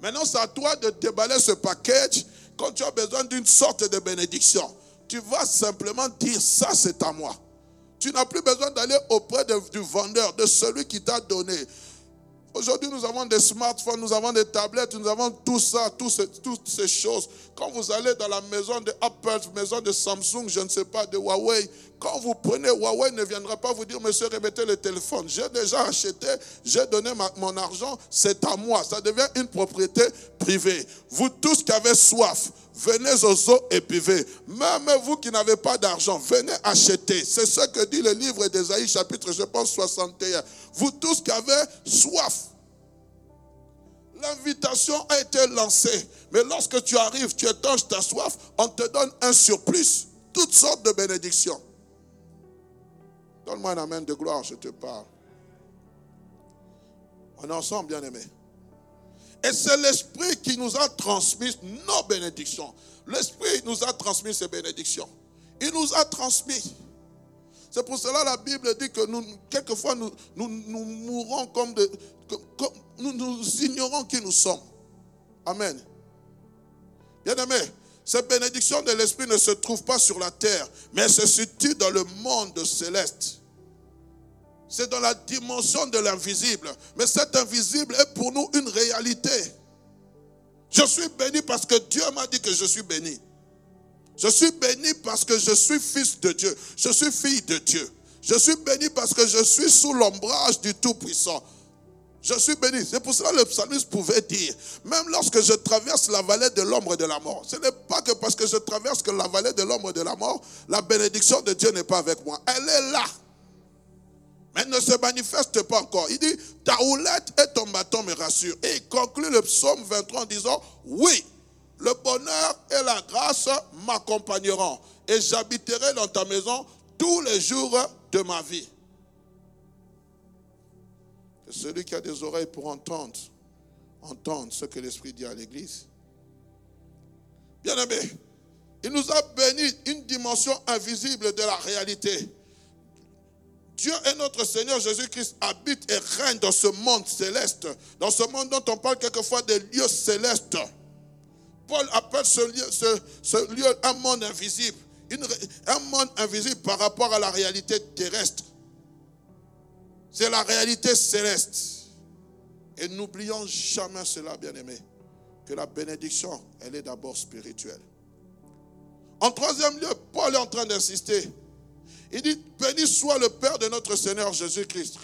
Maintenant, c'est à toi de déballer ce package quand tu as besoin d'une sorte de bénédiction, tu vas simplement dire ça c'est à moi. Tu n'as plus besoin d'aller auprès du vendeur, de celui qui t'a donné. Aujourd'hui, nous avons des smartphones, nous avons des tablettes, nous avons tout ça, toutes ces choses. Quand vous allez dans la maison de Apple, maison de Samsung, je ne sais pas, de Huawei, quand vous prenez Huawei, ne viendra pas vous dire, monsieur, remettez le téléphone. J'ai déjà acheté, j'ai donné mon argent, c'est à moi. Ça devient une propriété privée. Vous tous qui avez soif, venez aux eaux et. Même vous qui n'avez pas d'argent, venez acheter. C'est ce que dit le livre d'Ésaïe, chapitre, je pense, 61. Vous tous qui avez soif, L'invitation a été lancée. Mais lorsque tu arrives, tu étanches ta soif, on te donne un surplus. Toutes sortes de bénédictions. Donne-moi un amen de gloire, je te parle. On est ensemble, bien-aimés. Et c'est l'Esprit qui nous a transmis nos bénédictions. L'Esprit nous a transmis ces bénédictions. Il nous a transmis. C'est pour cela la Bible dit que nous, quelquefois, nous, nous, mourons comme nous ignorons qui nous sommes. Amen. Bien-aimés, ces bénédictions de l'Esprit ne se trouvent pas sur la terre, mais se situent dans le monde céleste. C'est dans la dimension de l'invisible. Mais cet invisible est pour nous une réalité. Je suis béni parce que Dieu m'a dit que je suis béni. Je suis béni parce que je suis fils de Dieu. Je suis fille de Dieu. Je suis béni parce que je suis sous l'ombrage du Tout-Puissant. Je suis béni. C'est pour cela que le psalmiste pouvait dire, même lorsque je traverse la vallée de l'ombre de la mort, ce n'est pas que parce que je traverse la vallée de l'ombre de la mort, la bénédiction de Dieu n'est pas avec moi. Elle est là. Mais ne se manifeste pas encore. Il dit, ta houlette et ton bâton me rassurent. Et il conclut le psaume 23 en disant, oui, le bonheur et la grâce m'accompagneront. Et j'habiterai dans ta maison tous les jours de ma vie celui qui a des oreilles pour entendre, entendre ce que l'Esprit dit à l'Église. Bien aimé, il nous a béni une dimension invisible de la réalité. Dieu et notre Seigneur Jésus-Christ habite et règne dans ce monde céleste, dans ce monde dont on parle quelquefois des lieux célestes. Paul appelle ce, lieu un monde invisible, un monde invisible par rapport à la réalité terrestre. C'est la réalité céleste. Et n'oublions jamais cela, bien-aimés, que la bénédiction, elle est d'abord spirituelle. En troisième lieu, Paul est en train d'insister. Il dit, béni soit le Père de notre Seigneur Jésus-Christ,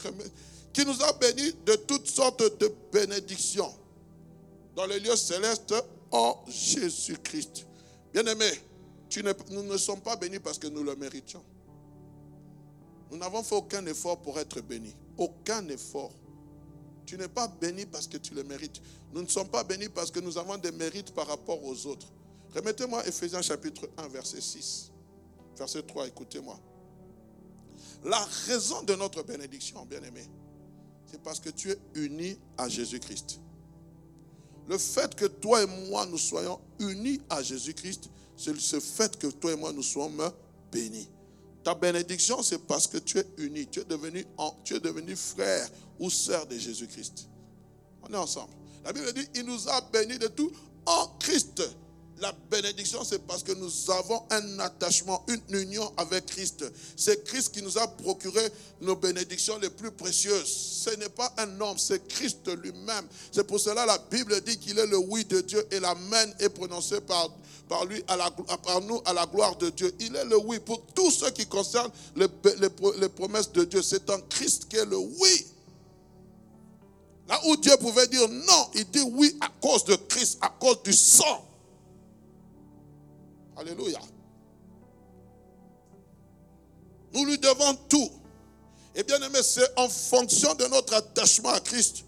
qui nous a bénis de toutes sortes de bénédictions dans les lieux célestes en Jésus-Christ. Bien-aimés, nous ne sommes pas bénis parce que nous le méritions. Nous n'avons fait aucun effort pour être bénis. Aucun effort. Tu n'es pas béni parce que tu le mérites. Nous ne sommes pas bénis parce que nous avons des mérites par rapport aux autres. Remettez-moi Ephésiens chapitre 1, verset 6. Verset 3, écoutez-moi. La raison de notre bénédiction, bien-aimé, c'est parce que tu es uni à Jésus-Christ. Le fait que toi et moi, nous soyons unis à Jésus-Christ, c'est ce fait que toi et moi, nous sommes bénis. Ta bénédiction, c'est parce que tu es uni, tu es devenu, tu es devenu frère ou sœur de Jésus-Christ. On est ensemble. La Bible dit, il nous a bénis de tout en Christ. La bénédiction, c'est parce que nous avons un attachement, une union avec Christ. C'est Christ qui nous a procuré nos bénédictions les plus précieuses. Ce n'est pas un homme, c'est Christ lui-même. C'est pour cela la Bible dit qu'il est le oui de Dieu et l'amen est prononcé par, lui, à la, par nous, à la gloire de Dieu. Il est le oui pour tout ce qui concerne les, les promesses de Dieu. C'est en Christ qui est le oui. Là où Dieu pouvait dire non, il dit oui à cause de Christ, à cause du sang. Alléluia. Nous lui devons tout. Et bien aimé, c'est en fonction de notre attachement à Christ,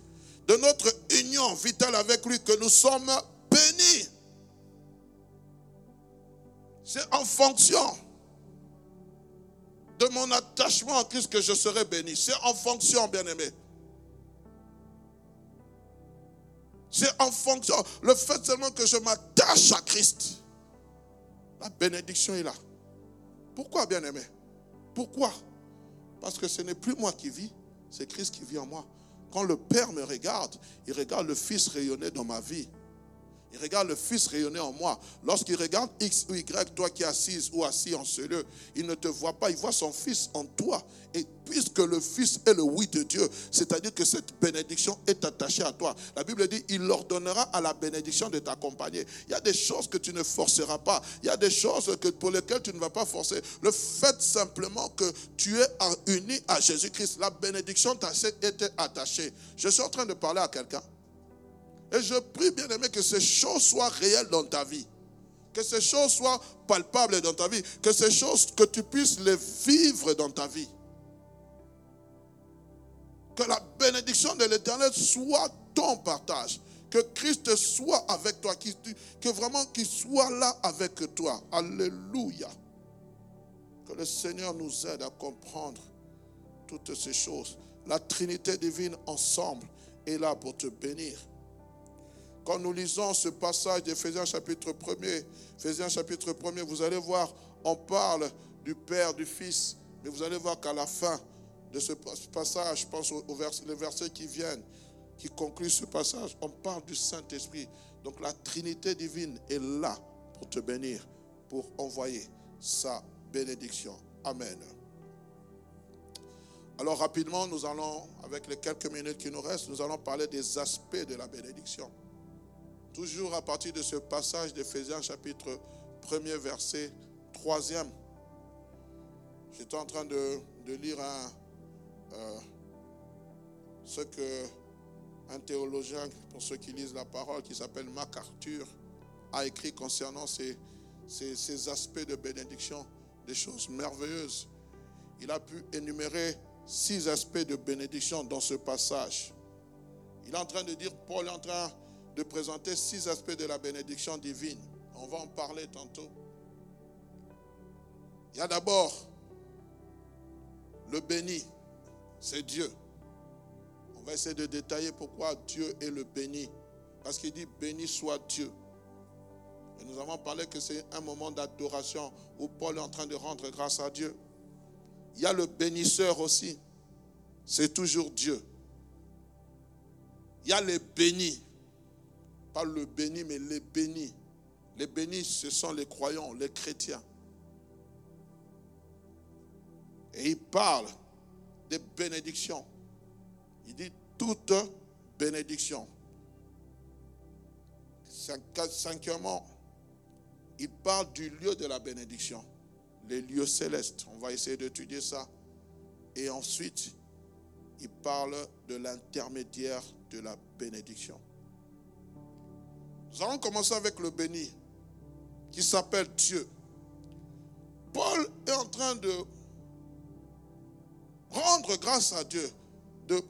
de notre union vitale avec lui que nous sommes bénis. C'est en fonction de mon attachement à Christ que je serai béni. C'est en fonction, bien aimé. C'est en fonction. Le fait seulement que je m'attache à Christ la bénédiction est là. Pourquoi, bien-aimé? Pourquoi? Parce que ce n'est plus moi qui vis, c'est Christ qui vit en moi. Quand le Père me regarde, il regarde le Fils rayonner dans ma vie. Il regarde le Fils rayonner en moi. Lorsqu'il regarde X ou Y, toi qui es assise ou assis en ce lieu, il ne te voit pas, il voit son Fils en toi. Et puisque le Fils est le oui de Dieu, c'est-à-dire que cette bénédiction est attachée à toi. La Bible dit, il ordonnera à la bénédiction de t'accompagner. Il y a des choses que tu ne forceras pas. Il y a des choses que, pour lesquelles tu ne vas pas forcer. Le fait simplement que tu es uni à Jésus-Christ, la bénédiction t'a été attachée. Je suis en train de parler à quelqu'un. Et je prie, bien aimé, que ces choses soient réelles dans ta vie. Que ces choses soient palpables dans ta vie. Que ces choses, que tu puisses les vivre dans ta vie. Que la bénédiction de l'Éternel soit ton partage. Que Christ soit avec toi. Que vraiment qu'il soit là avec toi. Alléluia. Que le Seigneur nous aide à comprendre toutes ces choses. La Trinité divine ensemble est là pour te bénir. Quand nous lisons ce passage d'Éphésiens chapitre 1er, Éphésiens chapitre 1er, vous allez voir, on parle du Père, du Fils, mais vous allez voir qu'à la fin de ce passage, je pense aux versets qui viennent, qui concluent ce passage, on parle du Saint-Esprit. Donc la Trinité divine est là pour te bénir, pour envoyer sa bénédiction. Amen. Alors rapidement, nous allons, avec les quelques minutes qui nous restent, nous allons parler des aspects de la bénédiction. Toujours à partir de ce passage d'Éphésiens chapitre 1er verset 3e. J'étais en train de, lire un, euh, ce que un théologien, pour ceux qui lisent la parole, qui s'appelle MacArthur, a écrit concernant ces, ces aspects de bénédiction, des choses merveilleuses. Il a pu énumérer six aspects de bénédiction dans ce passage. Il est en train de dire, Paul est en train de présenter six aspects de la bénédiction divine. On va en parler tantôt. Il y a d'abord le béni, c'est Dieu. On va essayer de détailler pourquoi Dieu est le béni. Parce qu'il dit béni soit Dieu. Et nous avons parlé que c'est un moment d'adoration où Paul est en train de rendre grâce à Dieu. Il y a le bénisseur aussi. C'est toujours Dieu. Il y a les bénis pas le béni, mais les bénis. Les bénis, ce sont les croyants, les chrétiens. Et il parle des bénédictions. Il dit toute bénédiction. Cinquièmement, il parle du lieu de la bénédiction, les lieux célestes. On va essayer d'étudier ça. Et ensuite, il parle de l'intermédiaire de la bénédiction. Nous allons commencer avec le béni, qui s'appelle Dieu. Paul est en train de rendre grâce à Dieu, de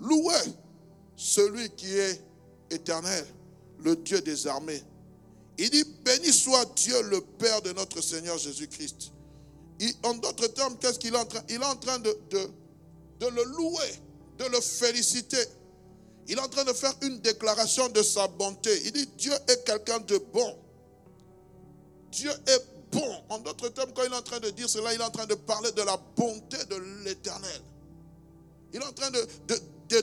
louer celui qui est éternel, le Dieu des armées. Il dit, béni soit Dieu le Père de notre Seigneur Jésus-Christ. En d'autres termes, qu'est-ce qu'il est en train Il est en train de, de, de le louer, de le féliciter. Il est en train de faire une déclaration de sa bonté. Il dit, Dieu est quelqu'un de bon. Dieu est bon. En d'autres termes, quand il est en train de dire cela, il est en train de parler de la bonté de l'Éternel. Il est en train de,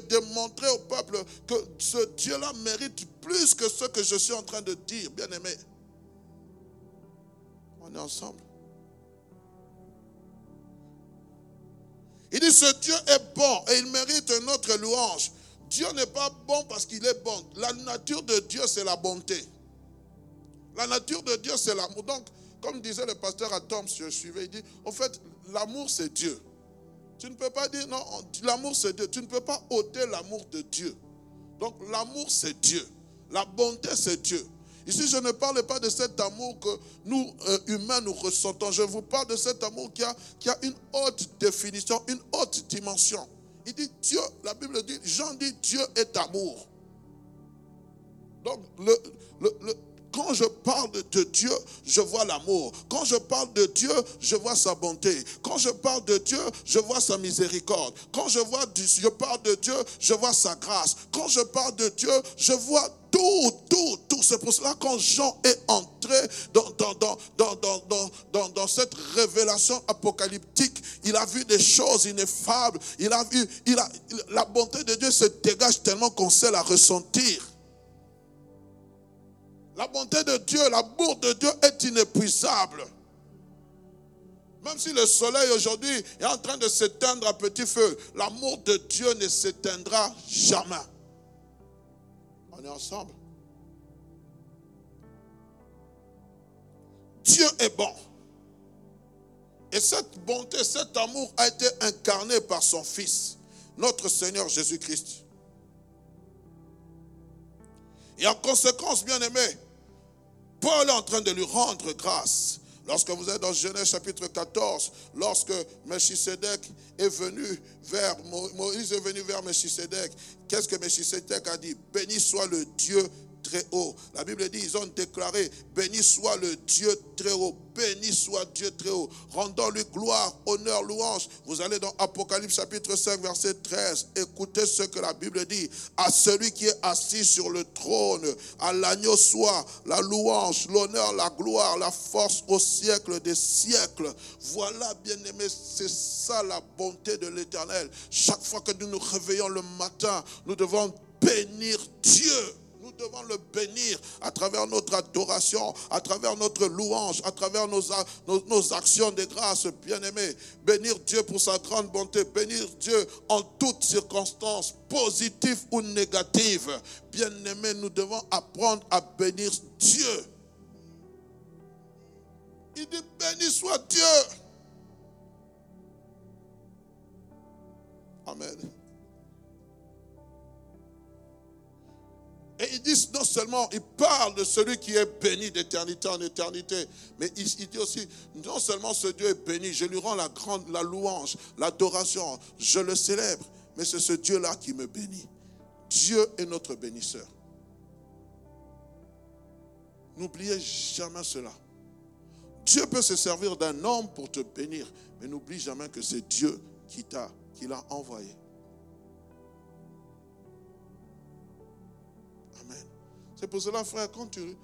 démontrer au peuple que ce Dieu-là mérite plus que ce que je suis en train de dire, bien aimé. On est ensemble. Il dit, ce Dieu est bon et il mérite notre louange. Dieu n'est pas bon parce qu'il est bon. La nature de Dieu, c'est la bonté. La nature de Dieu, c'est l'amour. Donc, comme disait le pasteur à Tom, je suivais, il dit, en fait, l'amour, c'est Dieu. Tu ne peux pas dire, non, l'amour, c'est Dieu. Tu ne peux pas ôter l'amour de Dieu. Donc, l'amour, c'est Dieu. La bonté, c'est Dieu. Ici, je ne parle pas de cet amour que nous, euh, humains, nous ressentons. Je vous parle de cet amour qui a, qui a une haute définition, une haute dimension. Il dit Dieu, la Bible dit, Jean dit Dieu est amour. Donc, quand je parle de Dieu, je vois l'amour. Quand je parle de Dieu, je vois sa bonté. Quand je parle de Dieu, je vois sa miséricorde. Quand je, vois je parle de Dieu, je vois sa grâce. Quand je parle de Dieu, je vois tout, tout, tout. C'est pour cela quand Jean est entré dans, cette révélation apocalyptique, il a vu des choses ineffables. Il a vu, il a, la bonté de Dieu se dégage tellement qu'on sait la ressentir. La bonté de Dieu, l'amour de Dieu est inépuisable. Même si le soleil aujourd'hui est en train de s'éteindre à petit feu, l'amour de Dieu ne s'éteindra jamais. Ensemble. Dieu est bon. Et cette bonté, cet amour a été incarné par son Fils, notre Seigneur Jésus-Christ. Et en conséquence, bien aimé, Paul est en train de lui rendre grâce. Lorsque vous êtes dans Genèse chapitre 14, lorsque est venu vers Moïse est venu vers Melchisedec, qu'est-ce que Melchisedec a dit? Béni soit le Dieu très haut. La Bible dit, ils ont déclaré, béni soit le Dieu très haut, béni soit Dieu très haut. Rendons-lui gloire, honneur, louange. Vous allez dans Apocalypse chapitre 5, verset 13. Écoutez ce que la Bible dit. À celui qui est assis sur le trône, à l'agneau soit la louange, l'honneur, la gloire, la force au siècle des siècles. Voilà, bien aimé, c'est ça la bonté de l'éternel. Chaque fois que nous nous réveillons le matin, nous devons bénir Dieu devons le bénir à travers notre adoration, à travers notre louange, à travers nos, nos, actions de grâce, bien-aimés. Bénir Dieu pour sa grande bonté, bénir Dieu en toutes circonstances, positives ou négatives. Bien-aimés, nous devons apprendre à bénir Dieu. Il dit, béni soit Dieu. Amen. Et ils disent non seulement, ils parlent de celui qui est béni d'éternité en éternité, mais il, dit aussi, non seulement ce Dieu est béni, je lui rends la grande, la louange, l'adoration, je le célèbre, mais c'est ce Dieu-là qui me bénit. Dieu est notre bénisseur. N'oubliez jamais cela. Dieu peut se servir d'un homme pour te bénir, mais n'oublie jamais que c'est Dieu qui t'a, qui l'a envoyé. C'est pour cela, frère, quand tu,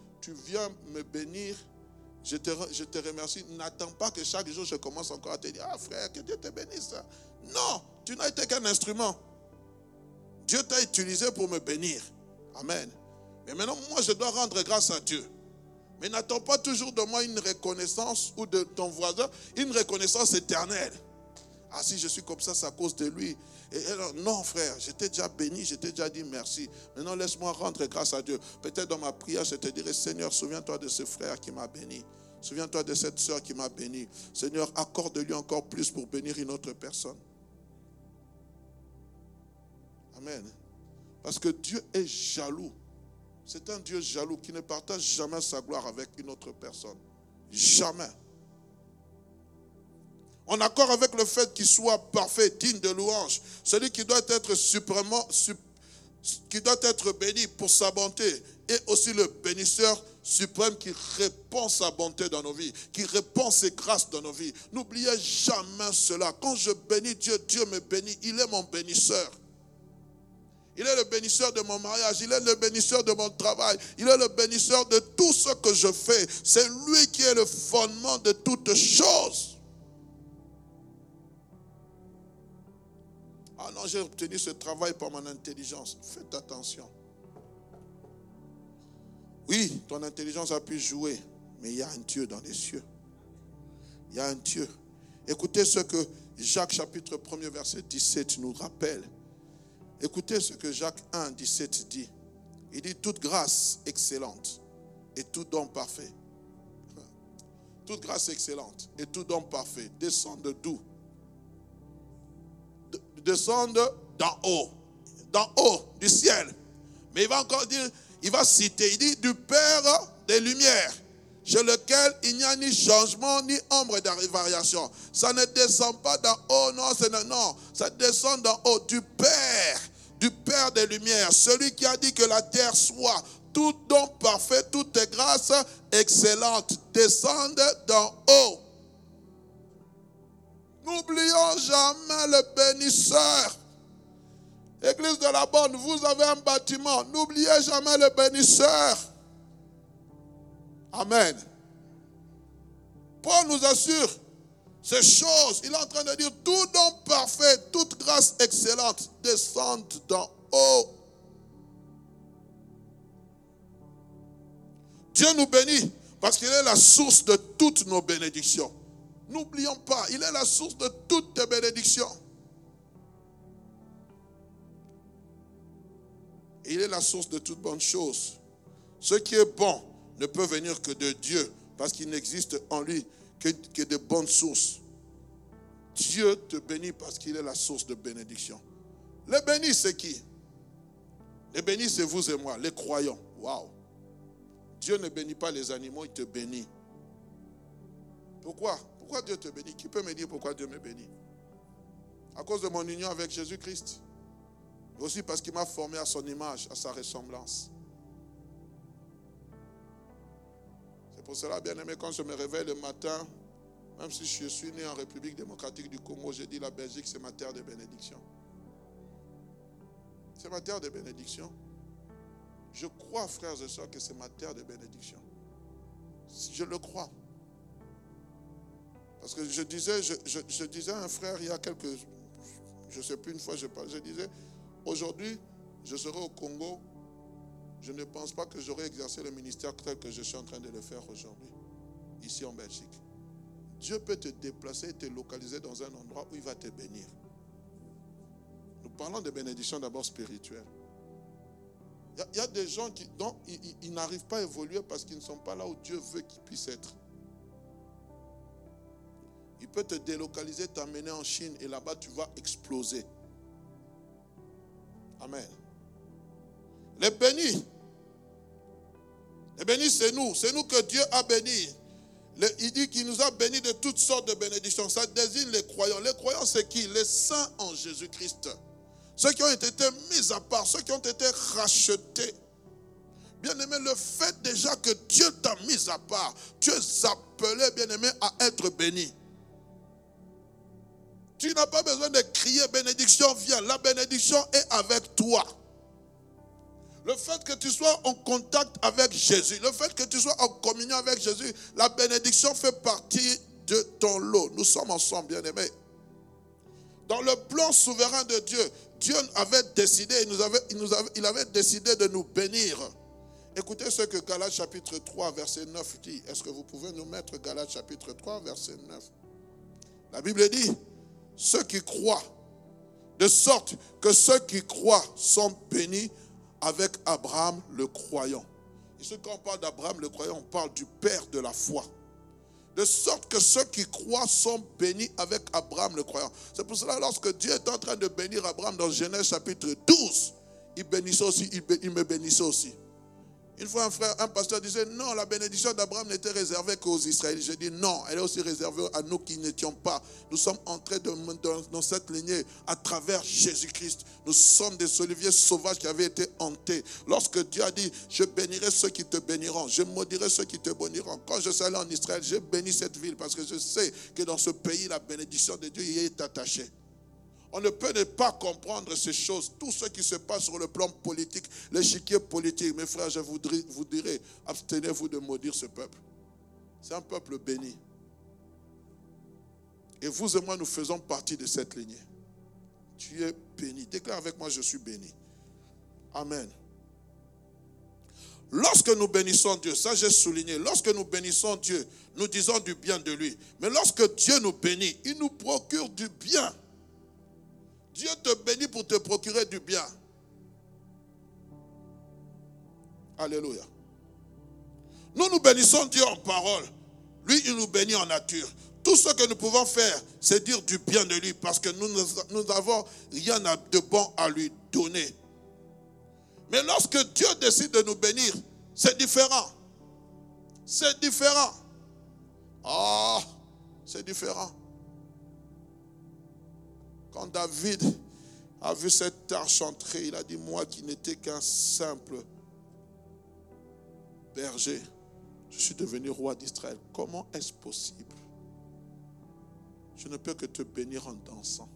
viens me bénir, je te, je te remercie. N'attends pas que chaque jour je commence encore à te dire, ah frère, que Dieu te bénisse. Non, tu n'as été qu'un instrument. Dieu t'a utilisé pour me bénir. Amen. Mais maintenant, moi, je dois rendre grâce à Dieu. Mais n'attends pas toujours de moi une reconnaissance ou de ton voisin, une reconnaissance éternelle. Ah, si je suis comme ça, c'est à cause de lui. Et non, frère, j'étais déjà béni, j'étais déjà dit merci. Maintenant, laisse-moi rendre grâce à Dieu. Peut-être dans ma prière, je te dirai, Seigneur, souviens-toi de ce frère qui m'a béni. Souviens-toi de cette soeur qui m'a béni. Seigneur, accorde-lui encore plus pour bénir une autre personne. Amen. Parce que Dieu est jaloux. C'est un Dieu jaloux qui ne partage jamais sa gloire avec une autre personne. Jamais en accord avec le fait qu'il soit parfait, digne de louange, celui qui doit être suprêmement, qui doit être béni pour sa bonté est aussi le bénisseur suprême qui répand sa bonté dans nos vies, qui répand ses grâces dans nos vies. N'oubliez jamais cela. Quand je bénis Dieu, Dieu me bénit. Il est mon bénisseur. Il est le bénisseur de mon mariage, il est le bénisseur de mon travail, il est le bénisseur de tout ce que je fais. C'est lui qui est le fondement de toutes choses. Ah non, j'ai obtenu ce travail par mon intelligence. Faites attention. Oui, ton intelligence a pu jouer, mais il y a un Dieu dans les cieux. Il y a un Dieu. Écoutez ce que Jacques chapitre 1er verset 17 nous rappelle. Écoutez ce que Jacques 1, 17 dit. Il dit toute grâce excellente et tout don parfait. Toute grâce excellente et tout don parfait descendent d'où? Descendent d'en haut. D'en haut, du ciel. Mais il va encore dire, il va citer, il dit du Père des Lumières, chez lequel il n'y a ni changement ni ombre de variation. Ça ne descend pas d'en haut, non, non, ça descend d'en haut, du Père du Père des Lumières, celui qui a dit que la terre soit tout don parfait, toutes grâces excellentes descendent d'en haut. N'oublions jamais le bénisseur. Église de la Bonne, vous avez un bâtiment. N'oubliez jamais le bénisseur. Amen. Paul nous assure ces choses, il est en train de dire, tout don parfait, toute grâce excellente descendent d'en haut. Dieu nous bénit parce qu'il est la source de toutes nos bénédictions. N'oublions pas, il est la source de toutes tes bénédictions. il est la source de toutes bonnes choses. Ce qui est bon ne peut venir que de Dieu parce qu'il n'existe en lui que, de bonnes sources. Dieu te bénit parce qu'il est la source de bénédiction. Les bénis, c'est qui? Les bénis, c'est vous et moi, les croyants. Waouh Dieu ne bénit pas les animaux, il te bénit. Pourquoi? Pourquoi Dieu te bénit? Qui peut me dire pourquoi Dieu me bénit? À cause de mon union avec Jésus-Christ. Aussi parce qu'il m'a formé à son image, à sa ressemblance. pour cela, bien aimé, quand je me réveille le matin, même si je suis né en République démocratique du Congo, j'ai dit la Belgique, c'est ma terre de bénédiction. C'est ma terre de bénédiction. Je crois, frères et sœurs, que c'est ma terre de bénédiction. Je le crois. Parce que je disais, je, disais à un frère il y a quelques, je ne sais plus, une fois je parle, je disais, aujourd'hui, je serai au Congo je ne pense pas que j'aurais exercé le ministère tel que je suis en train de le faire aujourd'hui, ici en Belgique. Dieu peut te déplacer et te localiser dans un endroit où il va te bénir. Nous parlons de bénédiction d'abord spirituelle. Il y, a des gens qui dont ils, n'arrivent pas à évoluer parce qu'ils ne sont pas là où Dieu veut qu'ils puissent être. Il peut te délocaliser, t'amener en Chine et là-bas tu vas exploser. Amen. Les bénis. Les bénis, c'est nous. C'est nous que Dieu a bénis. il dit qu'il nous a bénis de toutes sortes de bénédictions. Ça désigne les croyants. Les croyants, c'est qui? Les saints en Jésus-Christ. Ceux qui ont été mis à part, ceux qui ont été rachetés. Bien aimé, le fait déjà que Dieu t'a mis à part, Dieu s'appelait, bien aimé, à être béni. Tu n'as pas besoin de crier bénédiction, viens. La bénédiction est avec toi. Le fait que tu sois en contact avec Jésus, le fait que tu sois en communion avec Jésus, la bénédiction fait partie de ton lot. Nous sommes ensemble, bien-aimés. Dans le plan souverain de Dieu, Dieu avait décidé, il, nous avait, il, avait, avait décidé de nous bénir. Écoutez ce que Galates chapitre 3, verset 9 dit. Est-ce que vous pouvez nous mettre Galates chapitre 3, verset 9 La Bible dit, ceux qui croient, de sorte que ceux qui croient sont bénis avec Abraham le croyant. Ici, quand on parle d'Abraham le croyant, on parle du père de la foi. De sorte que ceux qui croient sont bénis avec Abraham le croyant. C'est pour cela, lorsque Dieu est en train de bénir Abraham dans Genèse chapitre 12, il bénissait aussi, il me bénissait aussi. Une fois, un frère, un pasteur disait non, la bénédiction d'Abraham n'était réservée qu'aux Israélites. J'ai dit non, elle est aussi réservée à nous qui n'étions pas. Nous sommes entrés dans, dans cette lignée à travers Jésus-Christ. Nous sommes des oliviers sauvages qui avaient été hantés. Lorsque Dieu a dit Je bénirai ceux qui te béniront, je maudirai ceux qui te béniront. Quand je suis allé en Israël, j'ai béni cette ville parce que je sais que dans ce pays, la bénédiction de Dieu y est attachée. On ne peut ne pas comprendre ces choses. Tout ce qui se passe sur le plan politique, l'échiquier politique. Mes frères, je vous dirais, abstenez-vous de maudire ce peuple. C'est un peuple béni. Et vous et moi, nous faisons partie de cette lignée. Tu es béni. Déclare avec moi, je suis béni. Amen. Lorsque nous bénissons Dieu, ça j'ai souligné, lorsque nous bénissons Dieu, nous disons du bien de lui. Mais lorsque Dieu nous bénit, il nous procure du bien. Dieu te bénit pour te procurer du bien. Alléluia. Nous nous bénissons Dieu en parole. Lui, il nous bénit en nature. Tout ce que nous pouvons faire, c'est dire du bien de lui parce que nous n'avons rien de bon à lui donner. Mais lorsque Dieu décide de nous bénir, c'est différent. C'est différent. Ah, c'est différent. Quand David a vu cette arche entrer, il a dit, moi qui n'étais qu'un simple berger, je suis devenu roi d'Israël. Comment est-ce possible? Je ne peux que te bénir en dansant.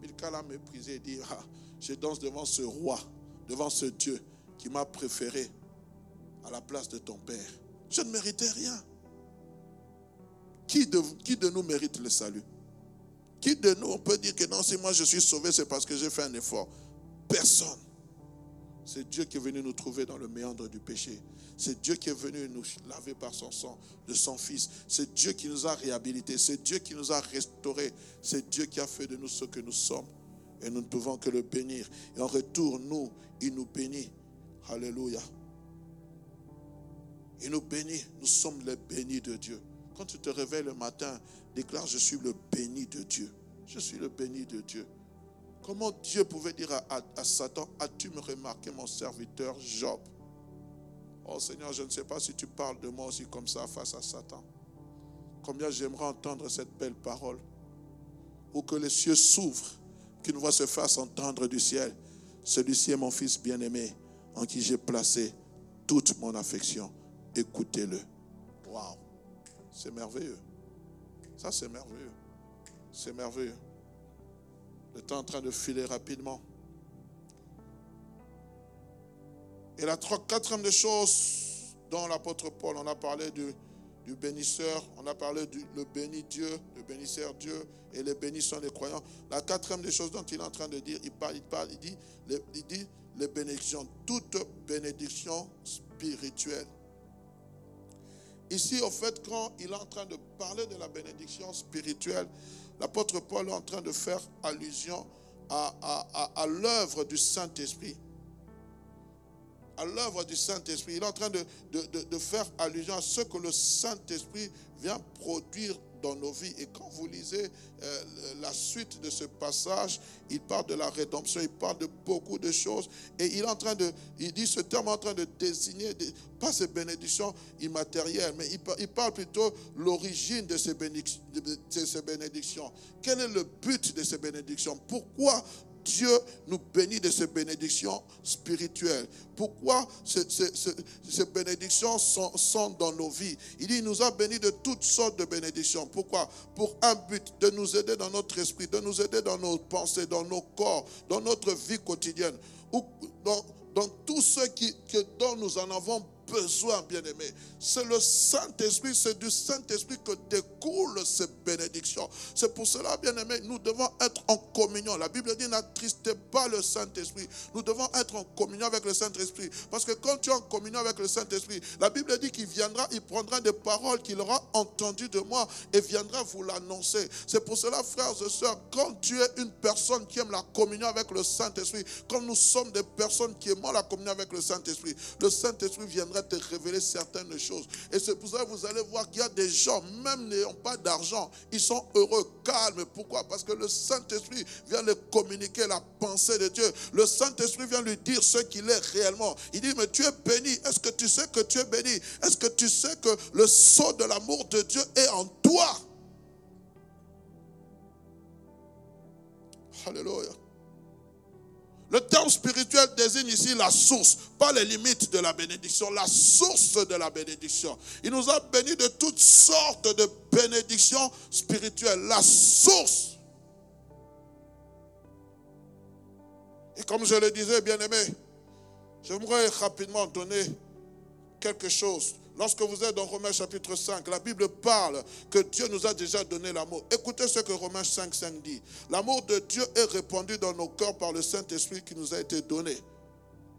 Milka l'a méprisé et dit, ah, je danse devant ce roi, devant ce Dieu qui m'a préféré à la place de ton père. Je ne méritais rien. Qui de, qui de nous mérite le salut? Qui de nous, on peut dire que non, si moi je suis sauvé, c'est parce que j'ai fait un effort? Personne. C'est Dieu qui est venu nous trouver dans le méandre du péché. C'est Dieu qui est venu nous laver par son sang de son Fils. C'est Dieu qui nous a réhabilités. C'est Dieu qui nous a restaurés. C'est Dieu qui a fait de nous ce que nous sommes. Et nous ne pouvons que le bénir. Et en retour, nous, il nous bénit. Alléluia. Il nous bénit. Nous sommes les bénis de Dieu. Quand tu te réveilles le matin, déclare, je suis le béni de Dieu. Je suis le béni de Dieu. Comment Dieu pouvait dire à, Satan, as-tu me remarqué mon serviteur Job? Oh Seigneur, je ne sais pas si tu parles de moi aussi comme ça face à Satan. Combien j'aimerais entendre cette belle parole. Ou que les cieux s'ouvrent, qu'une voix se fasse entendre du ciel. Celui-ci est mon fils bien-aimé, en qui j'ai placé toute mon affection. Écoutez-le. Waouh, c'est merveilleux. Ça, c'est merveilleux. C'est merveilleux. Le temps est en train de filer rapidement. Et la quatrième des choses dont l'apôtre Paul, on a parlé du, bénisseur, on a parlé du le béni Dieu, le bénisseur Dieu, et les bénis sont les croyants. La quatrième des choses dont il est en train de dire, il parle, il parle, il dit, il dit les bénédictions, toute bénédiction spirituelle. Ici, au fait, quand il est en train de parler de la bénédiction spirituelle, l'apôtre Paul est en train de faire allusion à, l'œuvre du Saint-Esprit. À l'œuvre du Saint-Esprit. Il est en train de, faire allusion à ce que le Saint-Esprit vient produire dans nos vies. Et quand vous lisez euh, la suite de ce passage, il parle de la rédemption, il parle de beaucoup de choses. Et il est en train de, il dit ce terme en train de désigner, pas ces bénédictions immatérielles, mais il, parle plutôt l'origine de ces, de ces bénédictions. Quel est le but de ces bénédictions? Pourquoi Dieu nous bénit de ces bénédictions spirituelles. Pourquoi ces, bénédictions sont, dans nos vies? Il nous a bénis de toutes sortes de bénédictions. Pourquoi? Pour un but, de nous aider dans notre esprit, de nous aider dans nos pensées, dans nos corps, dans notre vie quotidienne, dans, tout ce que, dont nous en avons besoin, bien-aimé. C'est le Saint-Esprit, c'est du Saint-Esprit que découlent ces bénédictions. C'est pour cela, bien-aimé, nous devons être en communion. La Bible dit, n'attristez pas le Saint-Esprit. Nous devons être en communion avec le Saint-Esprit. Parce que quand tu es en communion avec le Saint-Esprit, la Bible dit qu'il viendra, il prendra des paroles qu'il aura entendues de moi et viendra vous l'annoncer. C'est pour cela, frères et sœurs, quand tu es une personne qui aime la communion avec le Saint-Esprit, quand nous sommes des personnes qui aiment la communion avec le Saint-Esprit, le Saint-Esprit viendra te révéler certaines choses. Et c'est pour ça que vous allez voir qu'il y a des gens, même n'ayant pas d'argent, ils sont heureux, calmes. Pourquoi? Parce que le Saint-Esprit vient leur communiquer la pensée de Dieu. Le Saint-Esprit vient lui dire ce qu'il est réellement. Il dit, mais tu es béni. Est-ce que tu sais que tu es béni? Est-ce que tu sais que le sceau de l'amour de Dieu est en toi? Alléluia. Le terme spirituel désigne ici la source, pas les limites de la bénédiction, la source de la bénédiction. Il nous a bénis de toutes sortes de bénédictions spirituelles, la source. Et comme je le disais, bien aimé, j'aimerais rapidement donner quelque chose Lorsque vous êtes dans Romains chapitre 5, la Bible parle que Dieu nous a déjà donné l'amour. Écoutez ce que Romains 5, 5 dit. L'amour de Dieu est répandu dans nos cœurs par le Saint-Esprit qui nous a été donné.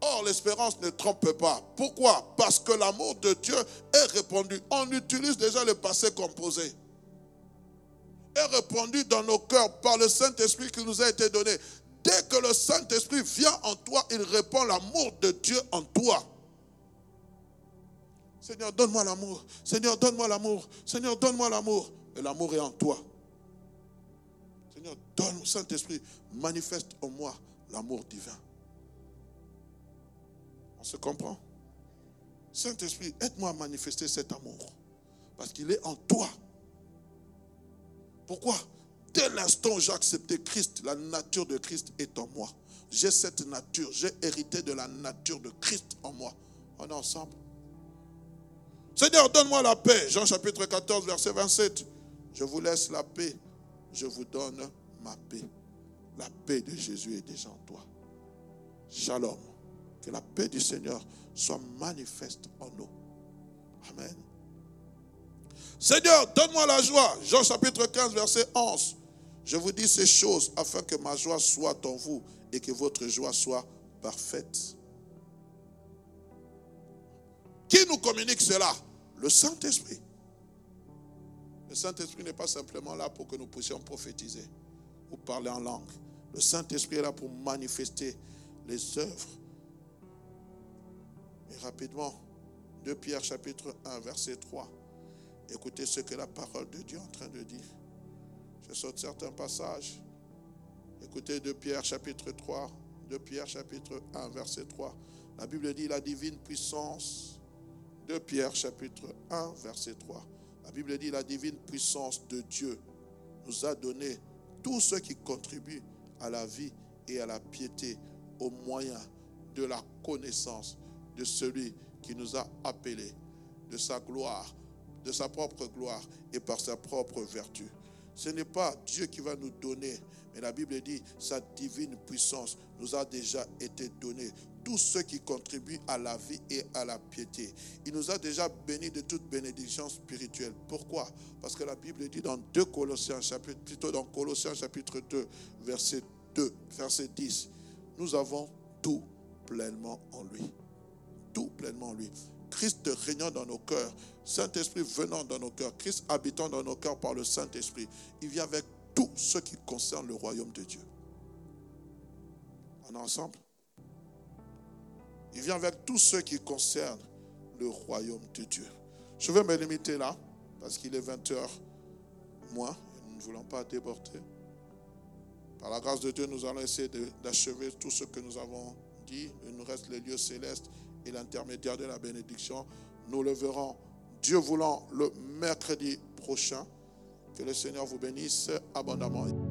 Or, l'espérance ne trompe pas. Pourquoi? Parce que l'amour de Dieu est répandu. On utilise déjà le passé composé. Est répandu dans nos cœurs par le Saint-Esprit qui nous a été donné. Dès que le Saint-Esprit vient en toi, il répand l'amour de Dieu en toi. Seigneur, donne-moi l'amour. Seigneur, donne-moi l'amour. Seigneur, donne-moi l'amour. Et l'amour est en toi. Seigneur, donne, Saint-Esprit, manifeste en moi l'amour divin. On se comprend? Saint-Esprit, aide-moi à manifester cet amour. Parce qu'il est en toi. Pourquoi? Dès l'instant où j'ai accepté Christ, la nature de Christ est en moi. J'ai cette nature, j'ai hérité de la nature de Christ en moi. On est ensemble? Seigneur, donne-moi la paix. Jean chapitre 14, verset 27. Je vous laisse la paix. Je vous donne ma paix. La paix de Jésus est déjà en toi. Shalom. Que la paix du Seigneur soit manifeste en nous. Amen. Seigneur, donne-moi la joie. Jean chapitre 15, verset 11. Je vous dis ces choses afin que ma joie soit en vous et que votre joie soit parfaite. Qui nous communique cela? Le Saint-Esprit. Le Saint-Esprit n'est pas simplement là pour que nous puissions prophétiser ou parler en langue. Le Saint-Esprit est là pour manifester les œuvres. Et rapidement, 2 Pierre chapitre 1, verset 3. Écoutez ce que la parole de Dieu est en train de dire. Je saute certains passages. Écoutez 2 Pierre chapitre 3, 2 Pierre chapitre 1, verset 3. La Bible dit la divine puissance de Pierre chapitre 1 verset 3. La Bible dit la divine puissance de Dieu nous a donné tout ce qui contribue à la vie et à la piété au moyen de la connaissance de celui qui nous a appelés de sa gloire, de sa propre gloire et par sa propre vertu. Ce n'est pas Dieu qui va nous donner, mais la Bible dit sa divine puissance nous a déjà été donnée tout ce qui contribue à la vie et à la piété. Il nous a déjà bénis de toute bénédiction spirituelle. Pourquoi? Parce que la Bible dit dans 2 Colossiens chapitre plutôt dans Colossiens chapitre 2 verset 2 verset 10, nous avons tout pleinement en lui. Tout pleinement en lui. Christ régnant dans nos cœurs, Saint-Esprit venant dans nos cœurs, Christ habitant dans nos cœurs par le Saint-Esprit. Il vient avec tout ce qui concerne le royaume de Dieu. Est ensemble il vient avec tout ce qui concerne le royaume de Dieu. Je vais me limiter là, parce qu'il est 20 h moins, nous ne voulons pas déborder. Par la grâce de Dieu, nous allons essayer d'achever tout ce que nous avons dit. Il nous reste les lieux célestes et l'intermédiaire de la bénédiction. Nous le verrons, Dieu voulant, le mercredi prochain. Que le Seigneur vous bénisse abondamment.